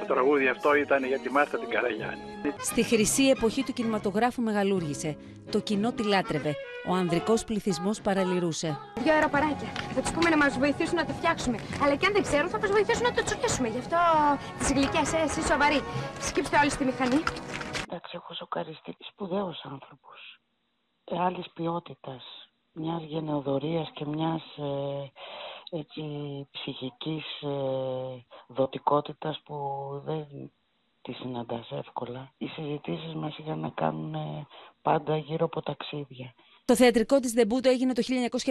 Το τραγούδι αυτό ήταν για τη Μάρθα την Καραγιάννη. Στη χρυσή εποχή του κινηματογράφου μεγαλούργησε. Το κοινό τη λάτρευε. Ο ανδρικός πληθυσμός παραλυρούσε. Δύο αεροπαράκια. Θα τους πούμε να μας βοηθήσουν να το φτιάξουμε. Αλλά και αν δεν ξέρουν, θα μας βοηθήσουν να το τσουρκίσουμε. Γι' αυτό τις γλυκές, ε, εσύ σοβαρή. Σκύψτε όλοι στη μηχανή. Εντάξει, έχω σοκαριστεί. Σπουδαίος άνθρωπος. Ε, Άλλη ποιότητας. Μιας γενεοδορίας και μιας ε, έτσι, ψυχικής ε, δοτικότητας που δεν τη συναντάς εύκολα. Οι συζητήσεις μας είχαν να κάνουν πάντα γύρω από ταξίδια. Το θεατρικό της Δεμπούτο έγινε το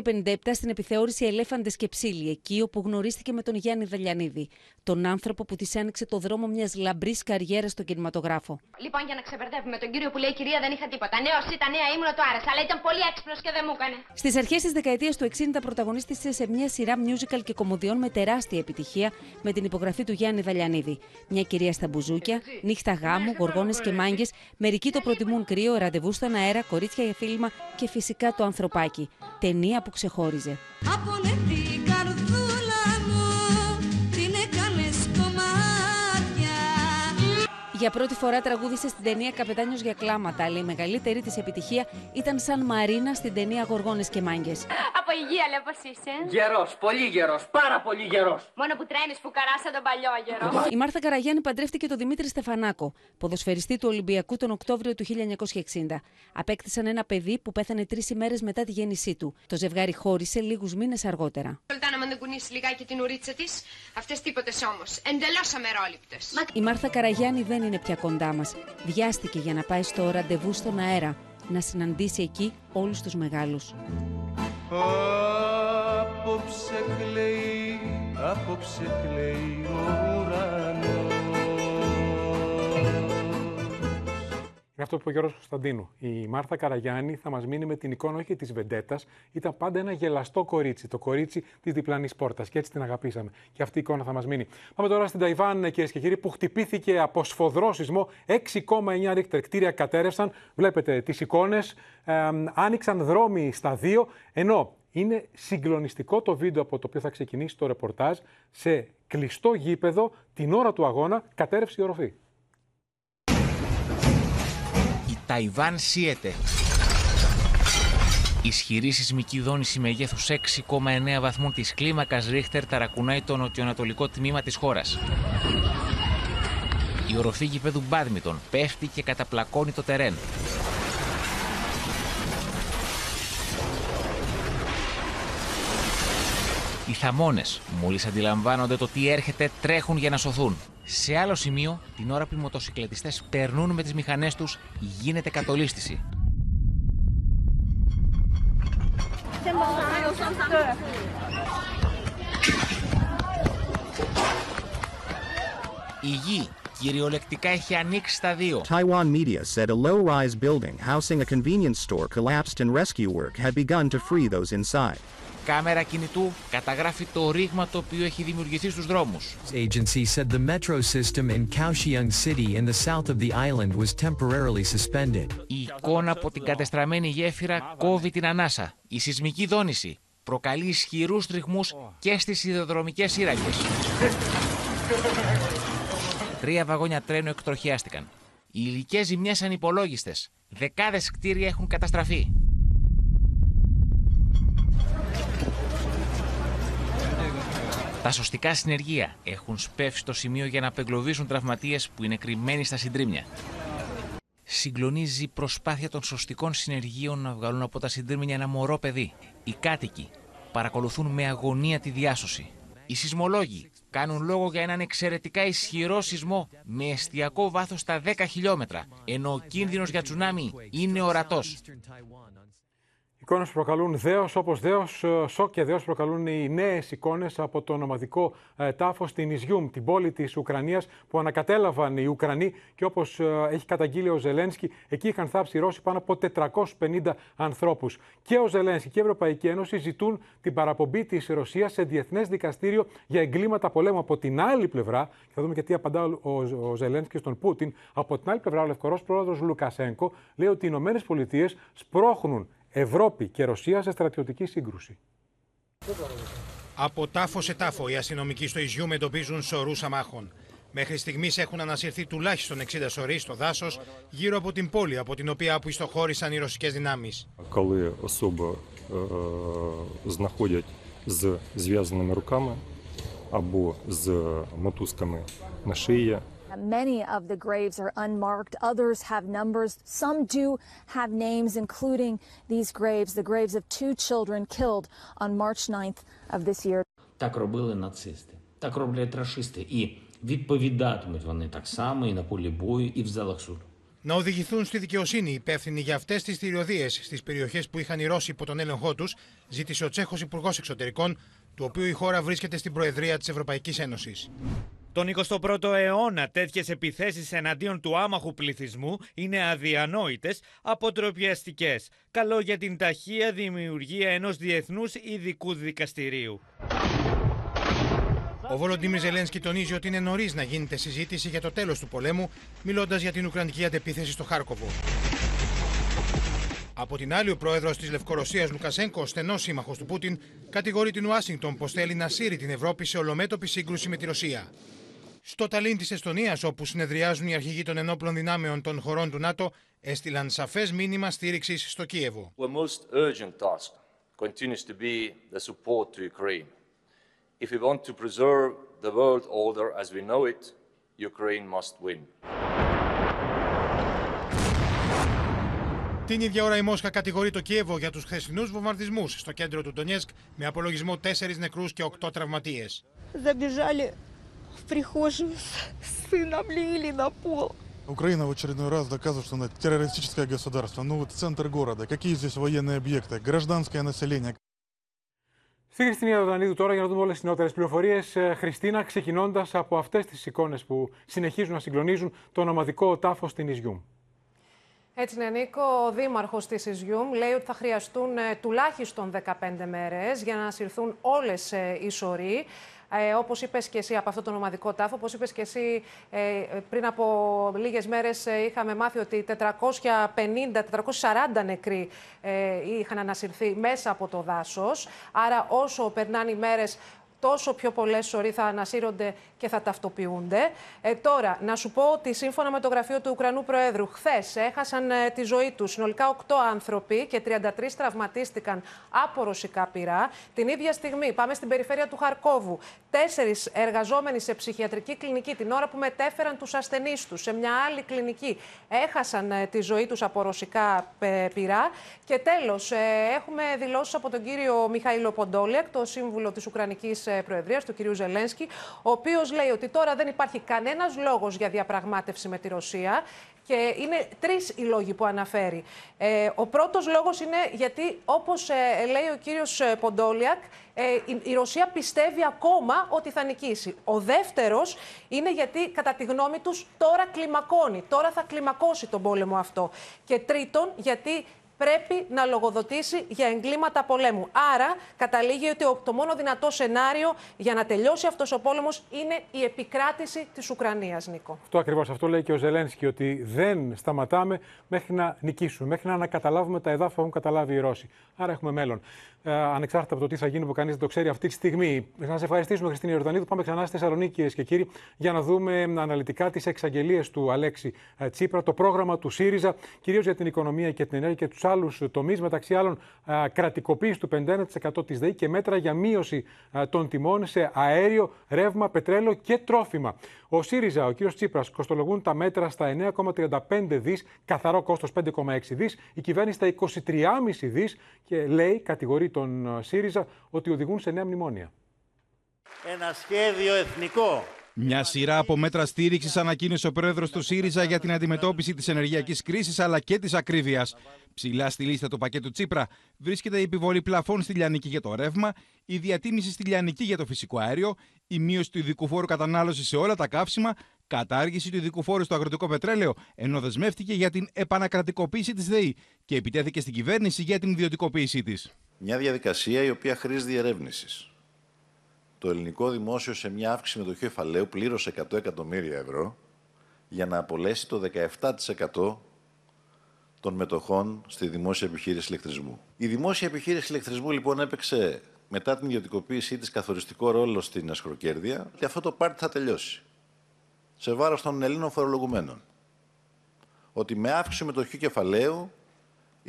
1957 στην επιθεώρηση Ελέφαντες και Ψήλοι, εκεί όπου γνωρίστηκε με τον Γιάννη Δελιανίδη, τον άνθρωπο που της άνοιξε το δρόμο μιας λαμπρής καριέρας στον κινηματογράφο. Λοιπόν, για να ξεπερδεύουμε τον κύριο που λέει κυρία δεν είχα τίποτα. Νέος ήταν νέα, ήμουν το άρεσα, αλλά ήταν πολύ έξυπνος και δεν μου έκανε. Στις αρχές της δεκαετίας του 60 πρωταγωνίστησε σε μια σειρά musical και κομμωδιών με τεράστια επιτυχία με την υπογραφή του Γιάννη Δελιανίδη. Μια κυρία στα μπουζούκια, νύχτα γάμου, γοργόνες και μάγκες, μερικοί το προτιμούν κρύο, ραντεβού στον αέρα, κορίτσια για φίλημα και φυσικά φυσικά το ανθρωπάκι. Ταινία που ξεχώριζε. Από Για πρώτη φορά τραγούδισε στην ταινία Καπετάνιος για κλάματα, αλλά η μεγαλύτερη της επιτυχία ήταν σαν Μαρίνα στην ταινία Γοργόνες και Μάγκες. Από υγεία, λέω πώς είσαι. Γερός, πολύ γερός, πάρα πολύ γερός. Μόνο που τρέμεις που καράσα τον παλιό γερό. Η Μάρθα Καραγιάννη παντρεύτηκε τον Δημήτρη Στεφανάκο, ποδοσφαιριστή του Ολυμπιακού τον Οκτώβριο του 1960. Απέκτησαν ένα παιδί που πέθανε τρεις ημέρες μετά τη γέννησή του. Το ζευγάρι χώρισε λίγους μήνες αργότερα. Σολτάνα, αν δεν κουνήσει λιγάκι την ουρίτσα της, αυτές τίποτες όμως. Εντελώς αμερόληπτες. Η Μάρθα Καραγιάννη δεν είναι πια κοντά μας. Βιάστηκε για να πάει στο ραντεβού στον αέρα, να συναντήσει εκεί όλους τους μεγάλους. Απόψε κλαίει, απόψε κλαίει ο ουρανός Είναι αυτό που είπε ο Γιώργος Κωνσταντίνου. Η Μάρθα Καραγιάννη θα μας μείνει με την εικόνα όχι της Βεντέτας. Ήταν πάντα ένα γελαστό κορίτσι. Το κορίτσι της διπλανής πόρτας. Και έτσι την αγαπήσαμε. Και αυτή η εικόνα θα μας μείνει. Πάμε τώρα στην Ταϊβάν, κυρίες και κύριοι, που χτυπήθηκε από σφοδρό σεισμό. 6,9 ρίχτερ κτίρια κατέρευσαν. Βλέπετε τις εικόνες. Ε, άνοιξαν δρόμοι στα δύο. Ενώ είναι συγκλονιστικό το βίντεο από το οποίο θα ξεκινήσει το ρεπορτάζ. Σε κλειστό γήπεδο, την ώρα του αγώνα, κατέρευσε η οροφή. Ταϊβάν σύεται. Ισχυρή σεισμική δόνηση μεγέθους 6,9 βαθμών της κλίμακας Ρίχτερ ταρακουνάει το νοτιοανατολικό τμήμα της χώρας. Η οροφή γηπέδου Μπάδμιτον πέφτει και καταπλακώνει το τερέν. Οι θαμώνες, μόλις αντιλαμβάνονται το τι έρχεται, τρέχουν για να σωθούν. Σε άλλο σημείο, την ώρα που οι μοτοσυκλετιστές περνούν με τις μηχανές τους, γίνεται κατολίσθηση. Η γη κυριολεκτικά έχει ανοίξει στα δύο. Taiwan media said a low-rise building housing a convenience store collapsed and rescue work had begun to free those inside. Κάμερα κινητού καταγράφει το ρήγμα το οποίο έχει δημιουργηθεί στους δρόμους. agency said the metro system in Kaohsiung City in the south of the island was temporarily suspended. Η εικόνα από την κατεστραμμένη γέφυρα κόβει την ανάσα. Η σεισμική δόνηση προκαλεί ισχυρούς ρυθμούς και στις σιδηροδρομικές σύραγγες. Τρία βαγόνια τρένου εκτροχιάστηκαν. Οι υλικές ζημιές ανυπολόγιστες. Δεκάδες κτίρια έχουν καταστραφεί. Τα σωστικά συνεργεία έχουν σπεύσει στο σημείο για να απεγκλωβίσουν τραυματίες που είναι κρυμμένοι στα συντρίμια. Συγκλονίζει η προσπάθεια των σωστικών συνεργείων να βγάλουν από τα συντρίμμια ένα μωρό παιδί. Οι κάτοικοι παρακολουθούν με αγωνία τη διάσωση. Οι σεισμολόγοι κάνουν λόγο για έναν εξαιρετικά ισχυρό σεισμό με εστιακό βάθος στα 10 χιλιόμετρα, ενώ ο κίνδυνος για τσουνάμι είναι ορατός. Εικόνες που προκαλούν δέος, όπως δέος, σοκ και δέος προκαλούν οι νέες εικόνες από το ομαδικό ε, τάφος στην Ιζιούμ, την πόλη της Ουκρανίας, που ανακατέλαβαν οι Ουκρανοί και όπως έχει καταγγείλει ο Ζελένσκι, εκεί είχαν θάψει οι Ρώσοι πάνω από 450 ανθρώπους. Και ο Ζελένσκι και η Ευρωπαϊκή Ένωση ζητούν την παραπομπή της Ρωσίας σε διεθνές δικαστήριο για εγκλήματα πολέμου. Από την άλλη πλευρά, και θα δούμε και τι απαντά ο, ο Ζελένσκι στον Πούτιν, από την άλλη πλευρά, ο Λευκορό πρόεδρος Λουκασέγκο λέει ότι οι Ηνωμένες Πολιτείες σπρώχνουν Ευρώπη και Ρωσία σε στρατιωτική σύγκρουση. Από τάφο σε τάφο, οι αστυνομικοί στο Ιζιούμ εντοπίζουν σωρού αμάχων. Μέχρι στιγμή έχουν ανασυρθεί τουλάχιστον 60 σωροί στο δάσο γύρω από την πόλη από την οποία απιστοχώρησαν οι ρωσικέ δυνάμει. Коли особу е, знаходять з зв'язаними руками або з мотузками на шиї, Many of the graves are unmarked, others have numbers. Some do have names, including these graves, the graves of two children killed on March 9th of this year. Так робили нацисти, так роблять рашисти. І відповідатимуть вони так само і на полі бою, і в залах суду. Να οδηγηθούν στη δικαιοσύνη οι υπεύθυνοι για αυτέ τι θηριωδίε στι περιοχέ που είχαν οι Ρώσοι υπό τον έλεγχό του, ζήτησε ο Τσέχο Υπουργό Εξωτερικών, του οποίου η χώρα βρίσκεται στην Προεδρία τη Ευρωπαϊκή Ένωση. Τον 21ο αιώνα τέτοιες επιθέσεις εναντίον του άμαχου πληθυσμού είναι αδιανόητες, αποτροπιαστικές. Καλό για την ταχεία δημιουργία ενός διεθνούς ειδικού δικαστηρίου. Ο Βολοντίμιρ Ζελένσκι τονίζει ότι είναι νωρίς να γίνεται συζήτηση για το τέλος του πολέμου, μιλώντας για την Ουκρανική αντεπίθεση στο Χάρκοβο. Από την άλλη, ο πρόεδρος της Λευκορωσίας Λουκασέγκο, στενός σύμμαχος του Πούτιν, κατηγορεί την Ουάσιγκτον πως θέλει να σύρει την Ευρώπη σε ολομέτωπη σύγκρουση με τη Ρωσία. Στο Ταλίν τη Εστονία, όπου συνεδριάζουν οι αρχηγοί των ενόπλων δυνάμεων των χωρών του ΝΑΤΟ, έστειλαν σαφέ μήνυμα στήριξη στο Κίεβο. Our most urgent task continues to be the support to Ukraine. If we want to preserve the world order as we know it, Ukraine must win. Την ίδια ώρα η Μόσχα κατηγορεί το Κίεβο για τους χθεσινούς βομβαρδισμούς στο κέντρο του Ντονιέσκ με απολογισμό 4 νεκρούς και 8 τραυματίες. Забежали в прихожую с сыном лили на пол. Украина в очередной раз доказывает, что она террористическое государство. Ну вот центр города, какие здесь военные объекты, гражданское население. Στη Χριστίνα Ιορδανίδου τώρα για να δούμε όλε τι νεότερε πληροφορίε. Χριστίνα, ξεκινώντα από αυτέ τι εικόνε που συνεχίζουν να συγκλονίζουν το ομαδικό τάφο στην Ιζιούμ. Έτσι είναι, Νίκο. Ο Δήμαρχο τη Ιζιούμ λέει ότι θα χρειαστούν ε, τουλάχιστον 15 μέρε για να συρθούν όλε οι σωροί. Ε, Όπως είπες και εσύ από αυτό τον ομαδικό τάφο, όπως είπες και εσύ ε, πριν από λίγες μέρες, ε, είχαμε μάθει ότι 450-440 νεκροί ε, είχαν ανασυρθεί μέσα από το δάσος. Άρα, όσο περνάνε οι μέρες, τόσο πιο πολλές σωροί θα ανασύρονται και θα ταυτοποιούνται. Ε, τώρα, να σου πω ότι σύμφωνα με το γραφείο του Ουκρανού Προέδρου, χθες έχασαν ε, τη ζωή τους συνολικά 8 άνθρωποι και 33 τραυματίστηκαν από ρωσικά πυρά. Την ίδια στιγμή, πάμε στην περιφέρεια του Χαρκόβου. Τέσσερις εργαζόμενοι σε ψυχιατρική κλινική την ώρα που μετέφεραν τους ασθενείς τους σε μια άλλη κλινική έχασαν ε, τη ζωή τους από ρωσικά ε, πυρά. Και τέλος, ε, έχουμε δηλώσεις από τον κύριο Μιχαήλο Ποντόλιακ, το σύμβουλο της Ουκρανικής Προεδρίας, του κυρίου Ζελένσκι, ο οποίος λέει ότι τώρα δεν υπάρχει κανένας λόγος για διαπραγμάτευση με τη Ρωσία. Και είναι τρεις οι λόγοι που αναφέρει. Ε, ο πρώτος λόγος είναι γιατί, όπως ε, λέει ο κύριος Ποντόλιακ, ε, η, η Ρωσία πιστεύει ακόμα ότι θα νικήσει. Ο δεύτερος είναι γιατί, κατά τη γνώμη τους, τώρα κλιμακώνει. Τώρα θα κλιμακώσει τον πόλεμο αυτό. Και τρίτον, γιατί πρέπει να λογοδοτήσει για εγκλήματα πολέμου. Άρα, καταλήγει ότι το μόνο δυνατό σενάριο για να τελειώσει αυτός ο πόλεμος είναι η επικράτηση της Ουκρανίας, Νίκο. Αυτό ακριβώς. Αυτό λέει και ο Ζελένσκι, ότι δεν σταματάμε μέχρι να νικήσουμε, μέχρι να ανακαταλάβουμε τα εδάφη που έχουν καταλάβει οι Ρώσοι. Άρα έχουμε μέλλον. Ε, ανεξάρτητα από το τι θα γίνει, που κανείς δεν το ξέρει αυτή τη στιγμή. Να σε ευχαριστήσουμε, Χριστίνη Ιορδανίδου. Πάμε ξανά στη Θεσσαλονίκη, κυρίε και κύριοι, για να δούμε αναλυτικά τις εξαγγελίες του Αλέξη ε, Τσίπρα, το πρόγραμμα του ΣΥΡΙΖΑ, κυρίως για την οικονομία και την ενέργεια και τους άλλους τομείς, μεταξύ άλλων ε, κρατικοποίηση του 51% της ΔΕΗ και μέτρα για μείωση των τιμών σε αέριο, ρεύμα, πετρέλαιο και τρόφιμα. Ο ΣΥΡΙΖΑ, ο κ. Τσίπρας, κοστολογούν τα μέτρα στα 9,35 δις, καθαρό κόστος 5,6 δις, η κυβέρνηση στα 23,5 δις και λέει, κατηγορεί τον ΣΥΡΙΖΑ, ότι οδηγούν σε νέα μνημόνια. Ένα σχέδιο εθνικό μια σειρά από μέτρα στήριξης ανακοίνωσε ο πρόεδρος του ΣΥΡΙΖΑ για την αντιμετώπιση της ενεργειακής κρίσης αλλά και της ακρίβειας. Ψηλά στη λίστα του πακέτου Τσίπρα βρίσκεται η επιβολή πλαφών στη λιανική για το ρεύμα, η διατίμηση στη λιανική για το φυσικό αέριο, η μείωση του ειδικού φόρου κατανάλωσης σε όλα τα καύσιμα, κατάργηση του ειδικού φόρου στο αγροτικό πετρέλαιο, ενώ δεσμεύτηκε για την επανακρατικοποίηση της ΔΕΗ και επιτέθηκε στην κυβέρνηση για την ιδιωτικοποίησή της. Μια διαδικασία η οποία χρήζει διερεύνησης το ελληνικό δημόσιο σε μια αύξηση μετοχή κεφαλαίου πλήρωσε 100 εκατομμύρια ευρώ για να απολέσει το 17% των μετοχών στη δημόσια επιχείρηση ηλεκτρισμού. Η δημόσια επιχείρηση ηλεκτρισμού λοιπόν έπαιξε μετά την ιδιωτικοποίησή της καθοριστικό ρόλο στην ασχροκέρδεια και αυτό το πάρτι θα τελειώσει. Σε βάρος των Ελλήνων φορολογουμένων. Ότι με αύξηση μετοχή κεφαλαίου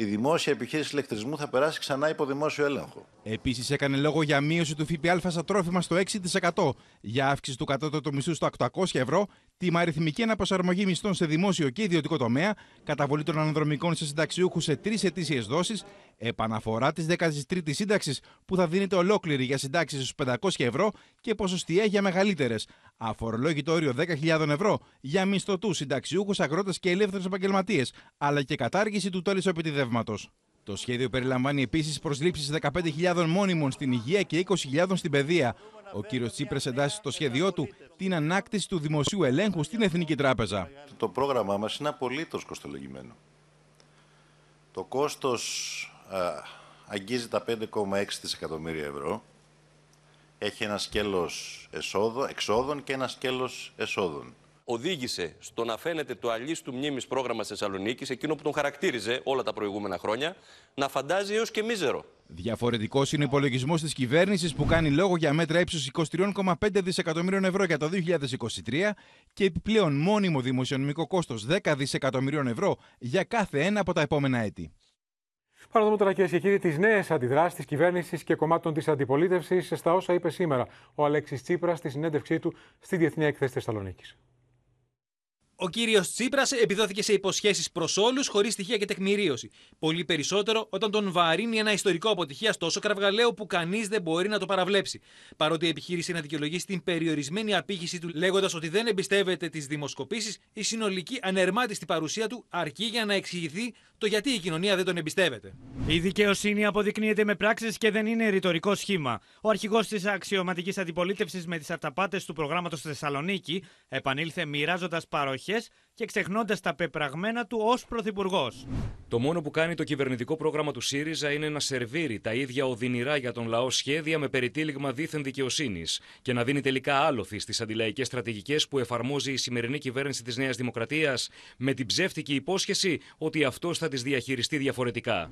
η δημόσια επιχείρηση ηλεκτρισμού θα περάσει ξανά υπό δημόσιο έλεγχο. Επίσης, έκανε λόγο για μείωση του ΦΠΑ στα τρόφιμα στο 6%, για αύξηση του κατώτατου μισθού στο 800 ευρώ, τη αριθμική αναπροσαρμογή μισθών σε δημόσιο και ιδιωτικό τομέα, καταβολή των αναδρομικών σε συνταξιούχους σε τρεις ετήσιες δόσεις, επαναφορά της 13η σύνταξης που θα δίνεται ολόκληρη για συντάξεις στους 500 ευρώ και ποσοστιαία για μεγαλύτερες, αφορολόγητο όριο 10.000 ευρώ για μισθωτούς, συνταξιούχους, αγρότες και ελεύθερους επαγγελματίες, αλλά και κατάργηση του τόλου επιτιδεύματος. Το σχέδιο περιλαμβάνει επίσης προσλήψεις 15.000 μόνιμων στην υγεία και 20.000 στην παιδεία. Ο κύριος Τσίπρας εντάσσει στο σχέδιό του την ανάκτηση του δημοσίου ελέγχου στην Εθνική Τράπεζα. Το πρόγραμμά μας είναι απολύτως κοστολογημένο. Το κόστος αγγίζει τα 5,6 δισεκατομμύρια ευρώ. Έχει ένα σκέλος εξόδων και ένα σκέλος εσόδων. οδήγησε στο να φαίνεται το αλίστου μνήμης πρόγραμμα Θεσσαλονίκης, εκείνο που τον χαρακτήριζε όλα τα προηγούμενα χρόνια, να φαντάζει έως και μίζερο. Διαφορετικός είναι ο υπολογισμός της κυβέρνησης που κάνει λόγο για μέτρα ύψους 23,5 δισεκατομμυρίων ευρώ για το 2023 και επιπλέον μόνιμο δημοσιονομικό κόστος 10 δισεκατομμυρίων ευρώ για κάθε ένα από τα επόμενα έτη. Παραδούμε τώρα κυρίε και κύριοι τις νέες αντιδράσεις της κυβέρνησης και κομμάτων της αντιπολίτευσης στα όσα είπε σήμερα ο Αλέξης Τσίπρας στη συνέντευξή του στη Διεθνή Έκθεση Θεσσαλονίκης. Ο κύριος Τσίπρας επιδόθηκε σε υποσχέσεις προς όλους χωρίς στοιχεία και τεκμηρίωση. Πολύ περισσότερο όταν τον βαρύνει ένα ιστορικό αποτυχίας τόσο κραυγαλαίο που κανείς δεν μπορεί να το παραβλέψει. Παρότι επιχείρησε να δικαιολογήσει την περιορισμένη απήχηση του λέγοντας ότι δεν εμπιστεύεται τις δημοσκοπήσεις, η συνολική ανερμάτιστη παρουσία του αρκεί για να εξηγηθεί το γιατί η κοινωνία δεν τον εμπιστεύεται. Η δικαιοσύνη αποδεικνύεται με πράξεις και δεν είναι ρητορικό σχήμα. Ο αρχηγός της αξιωματικής αντιπολίτευσης με τις αυταπάτε του προγράμματος Θεσσαλονίκη επανήλθε μοιράζοντας παροχές και ξεχνώντας τα πεπραγμένα του ως πρωθυπουργός. Το μόνο που κάνει το κυβερνητικό πρόγραμμα του ΣΥΡΙΖΑ είναι να σερβίρει τα ίδια οδυνηρά για τον λαό σχέδια με περιτύλιγμα δίθεν δικαιοσύνης και να δίνει τελικά άλοθη στις αντιλαϊκές στρατηγικές που εφαρμόζει η σημερινή κυβέρνηση της Νέας Δημοκρατίας με την ψεύτικη υπόσχεση ότι αυτός θα τις διαχειριστεί διαφορετικά.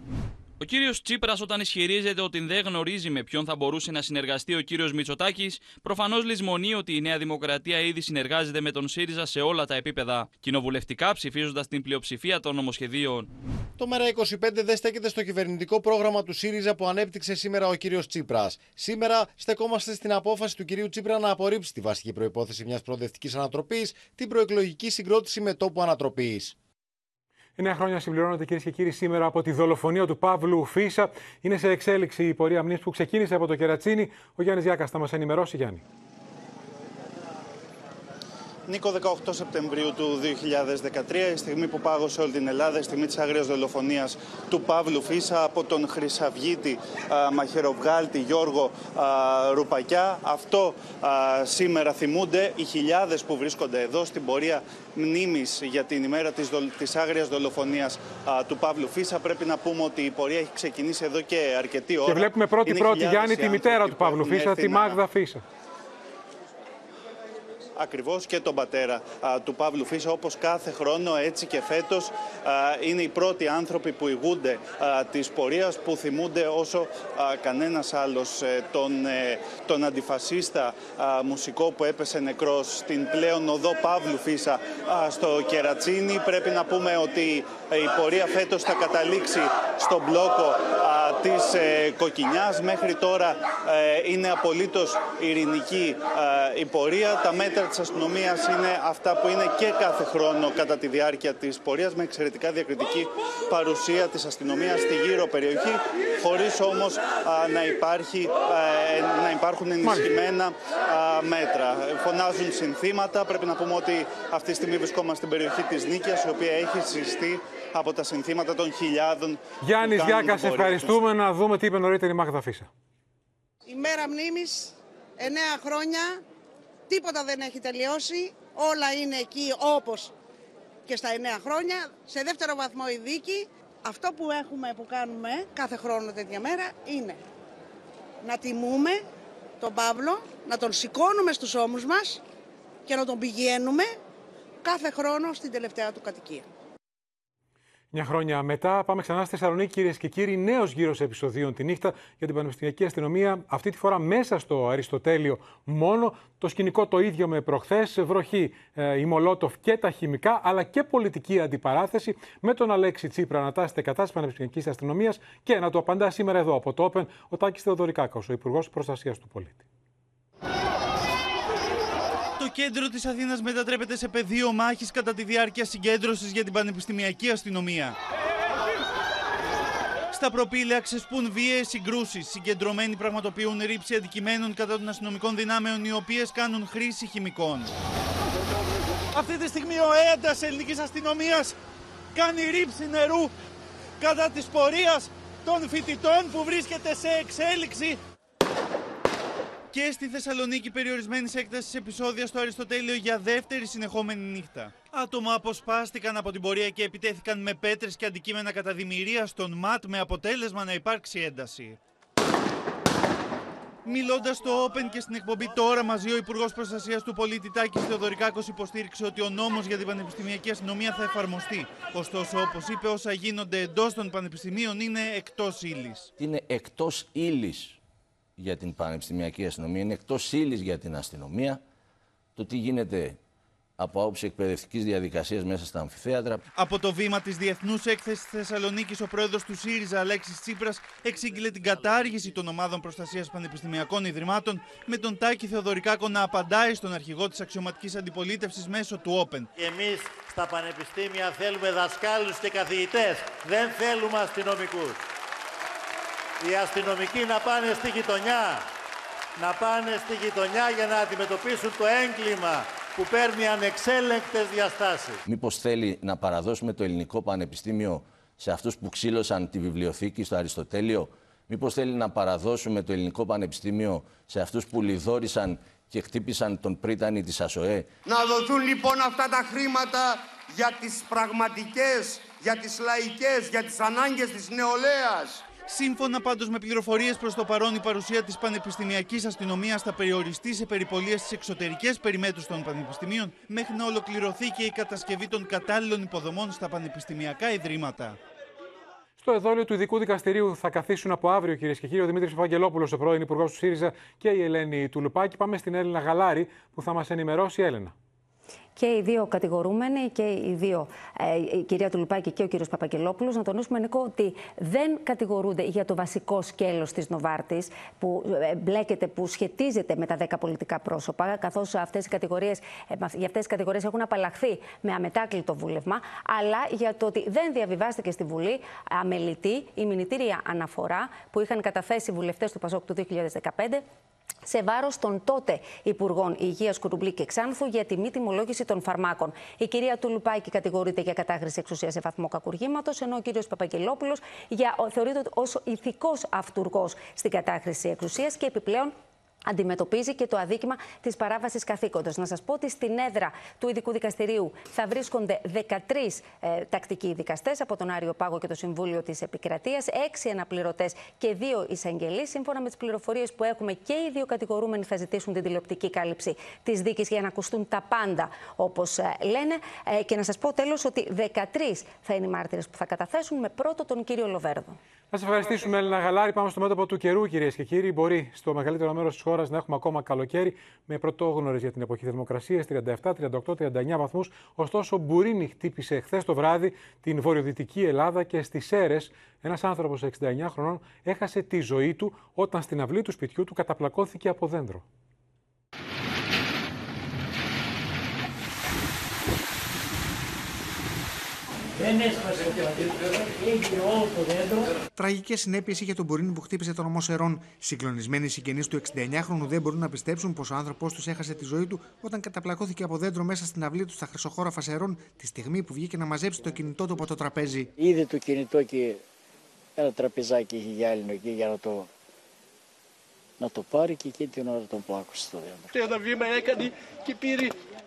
Ο κύριος Τσίπρας, όταν ισχυρίζεται ότι δεν γνωρίζει με ποιον θα μπορούσε να συνεργαστεί ο κύριος Μητσοτάκης, προφανώς λησμονεί ότι η Νέα Δημοκρατία ήδη συνεργάζεται με τον ΣΥΡΙΖΑ σε όλα τα επίπεδα, κοινοβουλευτικά ψηφίζοντας την πλειοψηφία των νομοσχεδίων. Το ΜΕΡΑ25 δεν στέκεται στο κυβερνητικό πρόγραμμα του ΣΥΡΙΖΑ που ανέπτυξε σήμερα ο κύριος Τσίπρας. Σήμερα στεκόμαστε στην απόφαση του κυρίου Τσίπρα να απορρίψει τη βασική προπόθεση μιας προοδευτικής ανατροπής, την προεκλογική συγκρότηση με τόπο ανατροπής. Εννέα χρόνια συμπληρώνονται κυρίες και κύριοι σήμερα από τη δολοφονία του Παύλου Φίσα. Είναι σε εξέλιξη η πορεία μνήμης που ξεκίνησε από το Κερατσίνι. Ο Γιάννης Γιάκας θα μας ενημερώσει, Γιάννη. Νίκο, 18 Σεπτεμβρίου του 2013, η στιγμή που πάγωσε όλη την Ελλάδα, η στιγμή της άγριας δολοφονίας του Παύλου Φίσα από τον Χρυσαυγίτη α, μαχαιροβγάλτη Γιώργο α, Ρουπακιά. Αυτό α, σήμερα θυμούνται οι χιλιάδες που βρίσκονται εδώ στην πορεία μνήμης για την ημέρα της, δολ, της άγριας δολοφονίας του Παύλου Φίσα. Πρέπει να πούμε ότι η πορεία έχει ξεκινήσει εδώ και αρκετή ώρα. Και βλέπουμε πρώτη-πρώτη, Γιάννη, τη μητέρα του Παύλου Φίσα, τη Μάγδα Φίσα ακριβώς και τον πατέρα α, του Παύλου Φίσα όπως κάθε χρόνο έτσι και φέτος α, είναι οι πρώτοι άνθρωποι που ηγούνται α, της πορείας που θυμούνται όσο α, κανένας άλλος ε, τον, ε, τον αντιφασίστα μουσικό που έπεσε νεκρός στην πλέον οδό Παύλου Φίσα στο Κερατσίνι. Πρέπει να πούμε ότι η πορεία φέτος θα καταλήξει στον μπλόκο της ε, Κοκκινιάς. Μέχρι τώρα είναι απολύτως ειρηνική η πορεία. Τα μέτρα της αστυνομίας είναι αυτά που είναι και κάθε χρόνο κατά τη διάρκεια της πορείας με εξαιρετικά διακριτική παρουσία της αστυνομίας στη γύρω περιοχή χωρίς όμως να, υπάρχει, να υπάρχουν ενισχυμένα μέτρα. Φωνάζουν συνθήματα. Πρέπει να πούμε ότι αυτή τη στιγμή βρισκόμαστε στην περιοχή της Νίκαιας η οποία έχει συστεί από τα συνθήματα των χιλιάδων Γιάννης Γιάκας, ευχαριστούμε να δούμε τι είπε νωρίτερα η Μάγδα Φίσα. Η μέρα μνήμης, εννέα χρόνια, Τίποτα δεν έχει τελειώσει. Όλα είναι εκεί όπως και στα εννέα χρόνια. Σε δεύτερο βαθμό η δίκη. Αυτό που έχουμε, που κάνουμε κάθε χρόνο τέτοια μέρα είναι να τιμούμε τον Παύλο, να τον σηκώνουμε στους ώμους μας και να τον πηγαίνουμε κάθε χρόνο στην τελευταία του κατοικία. Μια χρόνια μετά, πάμε ξανά στη Θεσσαλονίκη, κυρίες και κύριοι. Νέος γύρος επεισοδίων τη νύχτα για την Πανεπιστημιακή Αστυνομία. Αυτή τη φορά μέσα στο Αριστοτέλειο μόνο. Το σκηνικό το ίδιο με προχθές. Βροχή, ε, η Μολότοφ και τα χημικά, αλλά και πολιτική αντιπαράθεση με τον Αλέξη Τσίπρα να τάσσεται κατά τη Πανεπιστημιακής Αστυνομίας και να το απαντά σήμερα εδώ από το Open ο Τάκης Θεοδωρικάκος, ο Υπουργός Προστασίας του Πολίτη. Το κέντρο της Αθήνας μετατρέπεται σε πεδίο μάχης κατά τη διάρκεια συγκέντρωσης για την πανεπιστημιακή αστυνομία. Στα προπήλαια ξεσπούν βίαιες συγκρούσεις. Συγκεντρωμένοι πραγματοποιούν ρήψη αντικειμένων κατά των αστυνομικών δυνάμεων, οι οποίες κάνουν χρήση χημικών. Αυτή τη στιγμή ο ΕΕΝΤΑ ελληνικής αστυνομίας κάνει ρήψη νερού κατά της πορείας των φοιτητών που βρίσκεται σε εξέλιξη και στη Θεσσαλονίκη περιορισμένης έκτασης επεισόδια στο Αριστοτέλειο για δεύτερη συνεχόμενη νύχτα. Άτομα αποσπάστηκαν από την πορεία και επιτέθηκαν με πέτρες και αντικείμενα κατά δημιουργία στον ΜΑΤ με αποτέλεσμα να υπάρξει ένταση. Μιλώντας στο Open και στην εκπομπή τώρα μαζί, ο Υπουργός Προστασίας του Πολίτη Τάκης Θεοδωρικάκος υποστήριξε ότι ο νόμος για την πανεπιστημιακή αστυνομία θα εφαρμοστεί. Ωστόσο, όπως είπε, όσα γίνονται εντός των πανεπιστημίων είναι εκτός ύλης. Είναι εκτός ύλης για την πανεπιστημιακή αστυνομία, είναι εκτός ύλης για την αστυνομία. Το τι γίνεται από άποψη εκπαιδευτικής διαδικασίας μέσα στα αμφιθέατρα. Από το βήμα της Διεθνούς Έκθεσης Θεσσαλονίκης, ο πρόεδρος του ΣΥΡΙΖΑ, Αλέξης Τσίπρας, εξήγηλε την κατάργηση των ομάδων προστασίας πανεπιστημιακών ιδρυμάτων, με τον Τάκη Θεοδωρικάκο να απαντάει στον αρχηγό της αξιωματικής αντιπολίτευσης μέσω του Open. Εμείς στα πανεπιστήμια θέλουμε δασκάλους και καθηγητές. Δεν θέλουμε αστυνομικούς. Οι αστυνομικοί να πάνε στη γειτονιά. Να πάνε στη γειτονιά για να αντιμετωπίσουν το έγκλημα που παίρνει ανεξέλεγκτες διαστάσεις. Μήπως θέλει να παραδώσουμε το ελληνικό πανεπιστήμιο σε αυτούς που ξύλωσαν τη βιβλιοθήκη στο Αριστοτέλειο; Μήπως θέλει να παραδώσουμε το ελληνικό πανεπιστήμιο σε αυτούς που λιδόρισαν και χτύπησαν τον πρίτανη της ΑΣΟΕ; Να δοθούν λοιπόν αυτά τα χρήματα για τις πραγματικές, για τις λαϊκές, για τις ανάγκες της νεολαίας. Σύμφωνα πάντως με πληροφορίες προς το παρόν, η παρουσία της πανεπιστημιακής αστυνομίας θα περιοριστεί σε περιπολίες στι εξωτερικές περιμέτρου των πανεπιστημίων μέχρι να ολοκληρωθεί και η κατασκευή των κατάλληλων υποδομών στα πανεπιστημιακά ιδρύματα. Στο εδόλιο του ειδικού δικαστηρίου θα καθίσουν από αύριο, κυρίες και κύριοι, ο Δημήτρης Ευαγγελόπουλος, ο πρώην Υπουργός του ΣΥΡΙΖΑ και η Ελένη Τουλουπάκη. Πάμε στην Έλληνα Γαλάρη που θα μας ενημερώσει η Έλενα και οι δύο κατηγορούμενοι, και οι δύο, ε, η κυρία Τουλουπάκη και ο κύριος Παπακελόπουλος, να τονίσουμε, Νίκο, ότι δεν κατηγορούνται για το βασικό σκέλος της Νοβάρτης, που ε, μπλέκεται, που σχετίζεται με τα 10 πολιτικά πρόσωπα, καθώς αυτές οι κατηγορίες, ε, για αυτές τις κατηγορίες έχουν απαλλαχθεί με αμετάκλητο βούλευμα, αλλά για το ότι δεν διαβιβάστηκε στη Βουλή αμελητή η μηνυτήρια αναφορά που είχαν καταθέσει οι βουλευτές του Πασόκ του 2015 σε βάρος των τότε Υπουργών Υγείας Κουρουμπλή και Ξάνθου για τη μη τιμολόγηση των φαρμάκων. Η κυρία Τουλουπάκη κατηγορείται για κατάχρηση εξουσίας σε βαθμό κακουργήματος, ενώ ο κύριος Παπαγγελόπουλος θεωρείται ως ηθικός αυτούργος στην κατάχρηση εξουσίας και επιπλέον αντιμετωπίζει και το αδίκημα της παράβασης καθήκοντος. Να σας πω ότι στην έδρα του ειδικού δικαστηρίου θα βρίσκονται 13 ε, τακτικοί δικαστές από τον Άριο Πάγο και το Συμβούλιο της Επικρατείας, 6 αναπληρωτές και 2 εισαγγελείς. Σύμφωνα με τις πληροφορίες που έχουμε, και οι δύο κατηγορούμενοι θα ζητήσουν την τηλεοπτική κάλυψη της δίκης για να ακουστούν τα πάντα, όπως ε, λένε. Ε, και να σας πω τέλος ότι 13 θα είναι οι μάρτυρες που θα καταθέσουν με πρώτο τον κύριο Λοβέρδο. Να σα ευχαριστήσουμε, Έλληνα Γαλάρη. Πάμε στο μέτωπο του καιρού, κυρίες και κύριοι. Μπορεί στο μεγαλύτερο μέρος της χώρας να έχουμε ακόμα καλοκαίρι με πρωτόγνωρες για την εποχή θερμοκρασίας 37, 38, 39 βαθμούς. Ωστόσο, Μπουρίνη χτύπησε χθες το βράδυ την βορειοδυτική Ελλάδα και στις Σέρε ένας άνθρωπος 69 χρονών έχασε τη ζωή του όταν στην αυλή του σπιτιού του καταπλακώθηκε από δέντρο. Δεν έσπασε ο έγινε όλο το δέντρο. Τραγικές συνέπειες είχε τον Μπορίνη που χτύπησε τον ομό Σερών. Συγκλονισμένοι συγγενείς του 69χρονου δεν μπορούν να πιστέψουν πως ο άνθρωπό τους έχασε τη ζωή του όταν καταπλακώθηκε από δέντρο μέσα στην αυλή του στα χρυσοχώραφα Σερών τη στιγμή που βγήκε να μαζέψει το κινητό του από το τραπέζι. Είδε το κινητό και ένα τραπεζάκι είχε γυάλινο εκεί για να το να το πάρει και εκείνη την ώρα τον πλάκωσε στο δέντρο. Ένα βήμα έκανε και πήρε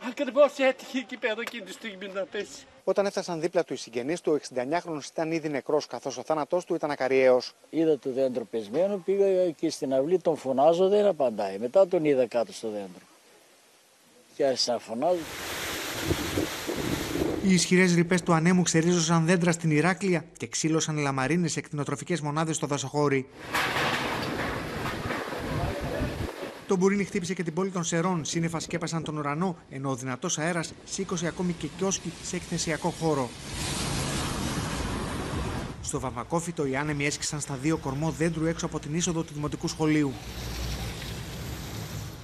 ακριβώς έτυχε εκεί πέρα εκείνη τη στιγμή να πέσει. Όταν έφτασαν δίπλα του οι συγγενείς του, ο 69χρονο ήταν ήδη νεκρός, καθώς ο θάνατός του ήταν ακαριαίος. Είδα το δέντρο πεσμένο, πήγα εκεί στην αυλή, τον φωνάζω, δεν απαντάει. Μετά τον είδα κάτω στο δέντρο. Και άρχισα να φωνάζω. Οι ισχυρές ρηπές του ανέμου ξερίζωσαν δέντρα στην Ηράκλεια και ξύλωσαν λαμαρίνες σε κτηνοτροφικέ μονάδες στο δασοχώρι. Το μπουρίνι χτύπησε και την πόλη των Σερών. Σύννεφα σκέπασαν τον ουρανό, ενώ ο δυνατός αέρας σήκωσε ακόμη και κιόσκι σε εκθεσιακό χώρο. Στο Βαμβακόφυτο οι άνεμοι έσκησαν στα δύο κορμό δέντρου έξω από την είσοδο του Δημοτικού Σχολείου.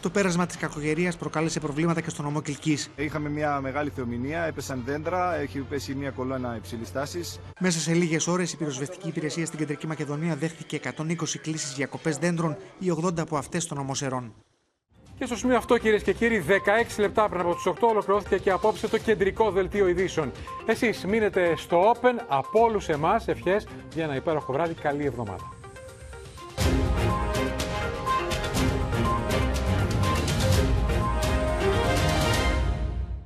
Το πέρασμα της κακογερίας προκάλεσε προβλήματα και στον νομό Κυλκής. Είχαμε μια μεγάλη θεομηνία, έπεσαν δέντρα, έχει πέσει μια κολόνα υψηλής τάσης. Μέσα σε λίγες ώρες η πυροσβεστική υπηρεσία στην Κεντρική Μακεδονία δέχτηκε 120 κλήσεις για κοπές δέντρων, οι 80 από αυτές των νομοσερών. Και στο σημείο αυτό, κυρίες και κύριοι, 16 λεπτά πριν από τις 8 ολοκληρώθηκε και απόψε το κεντρικό δελτίο ειδήσεων. Εσείς μείνετε στο Open από όλους εμάς. Ευχές για ένα υπέροχο βράδυ. Καλή εβδομάδα.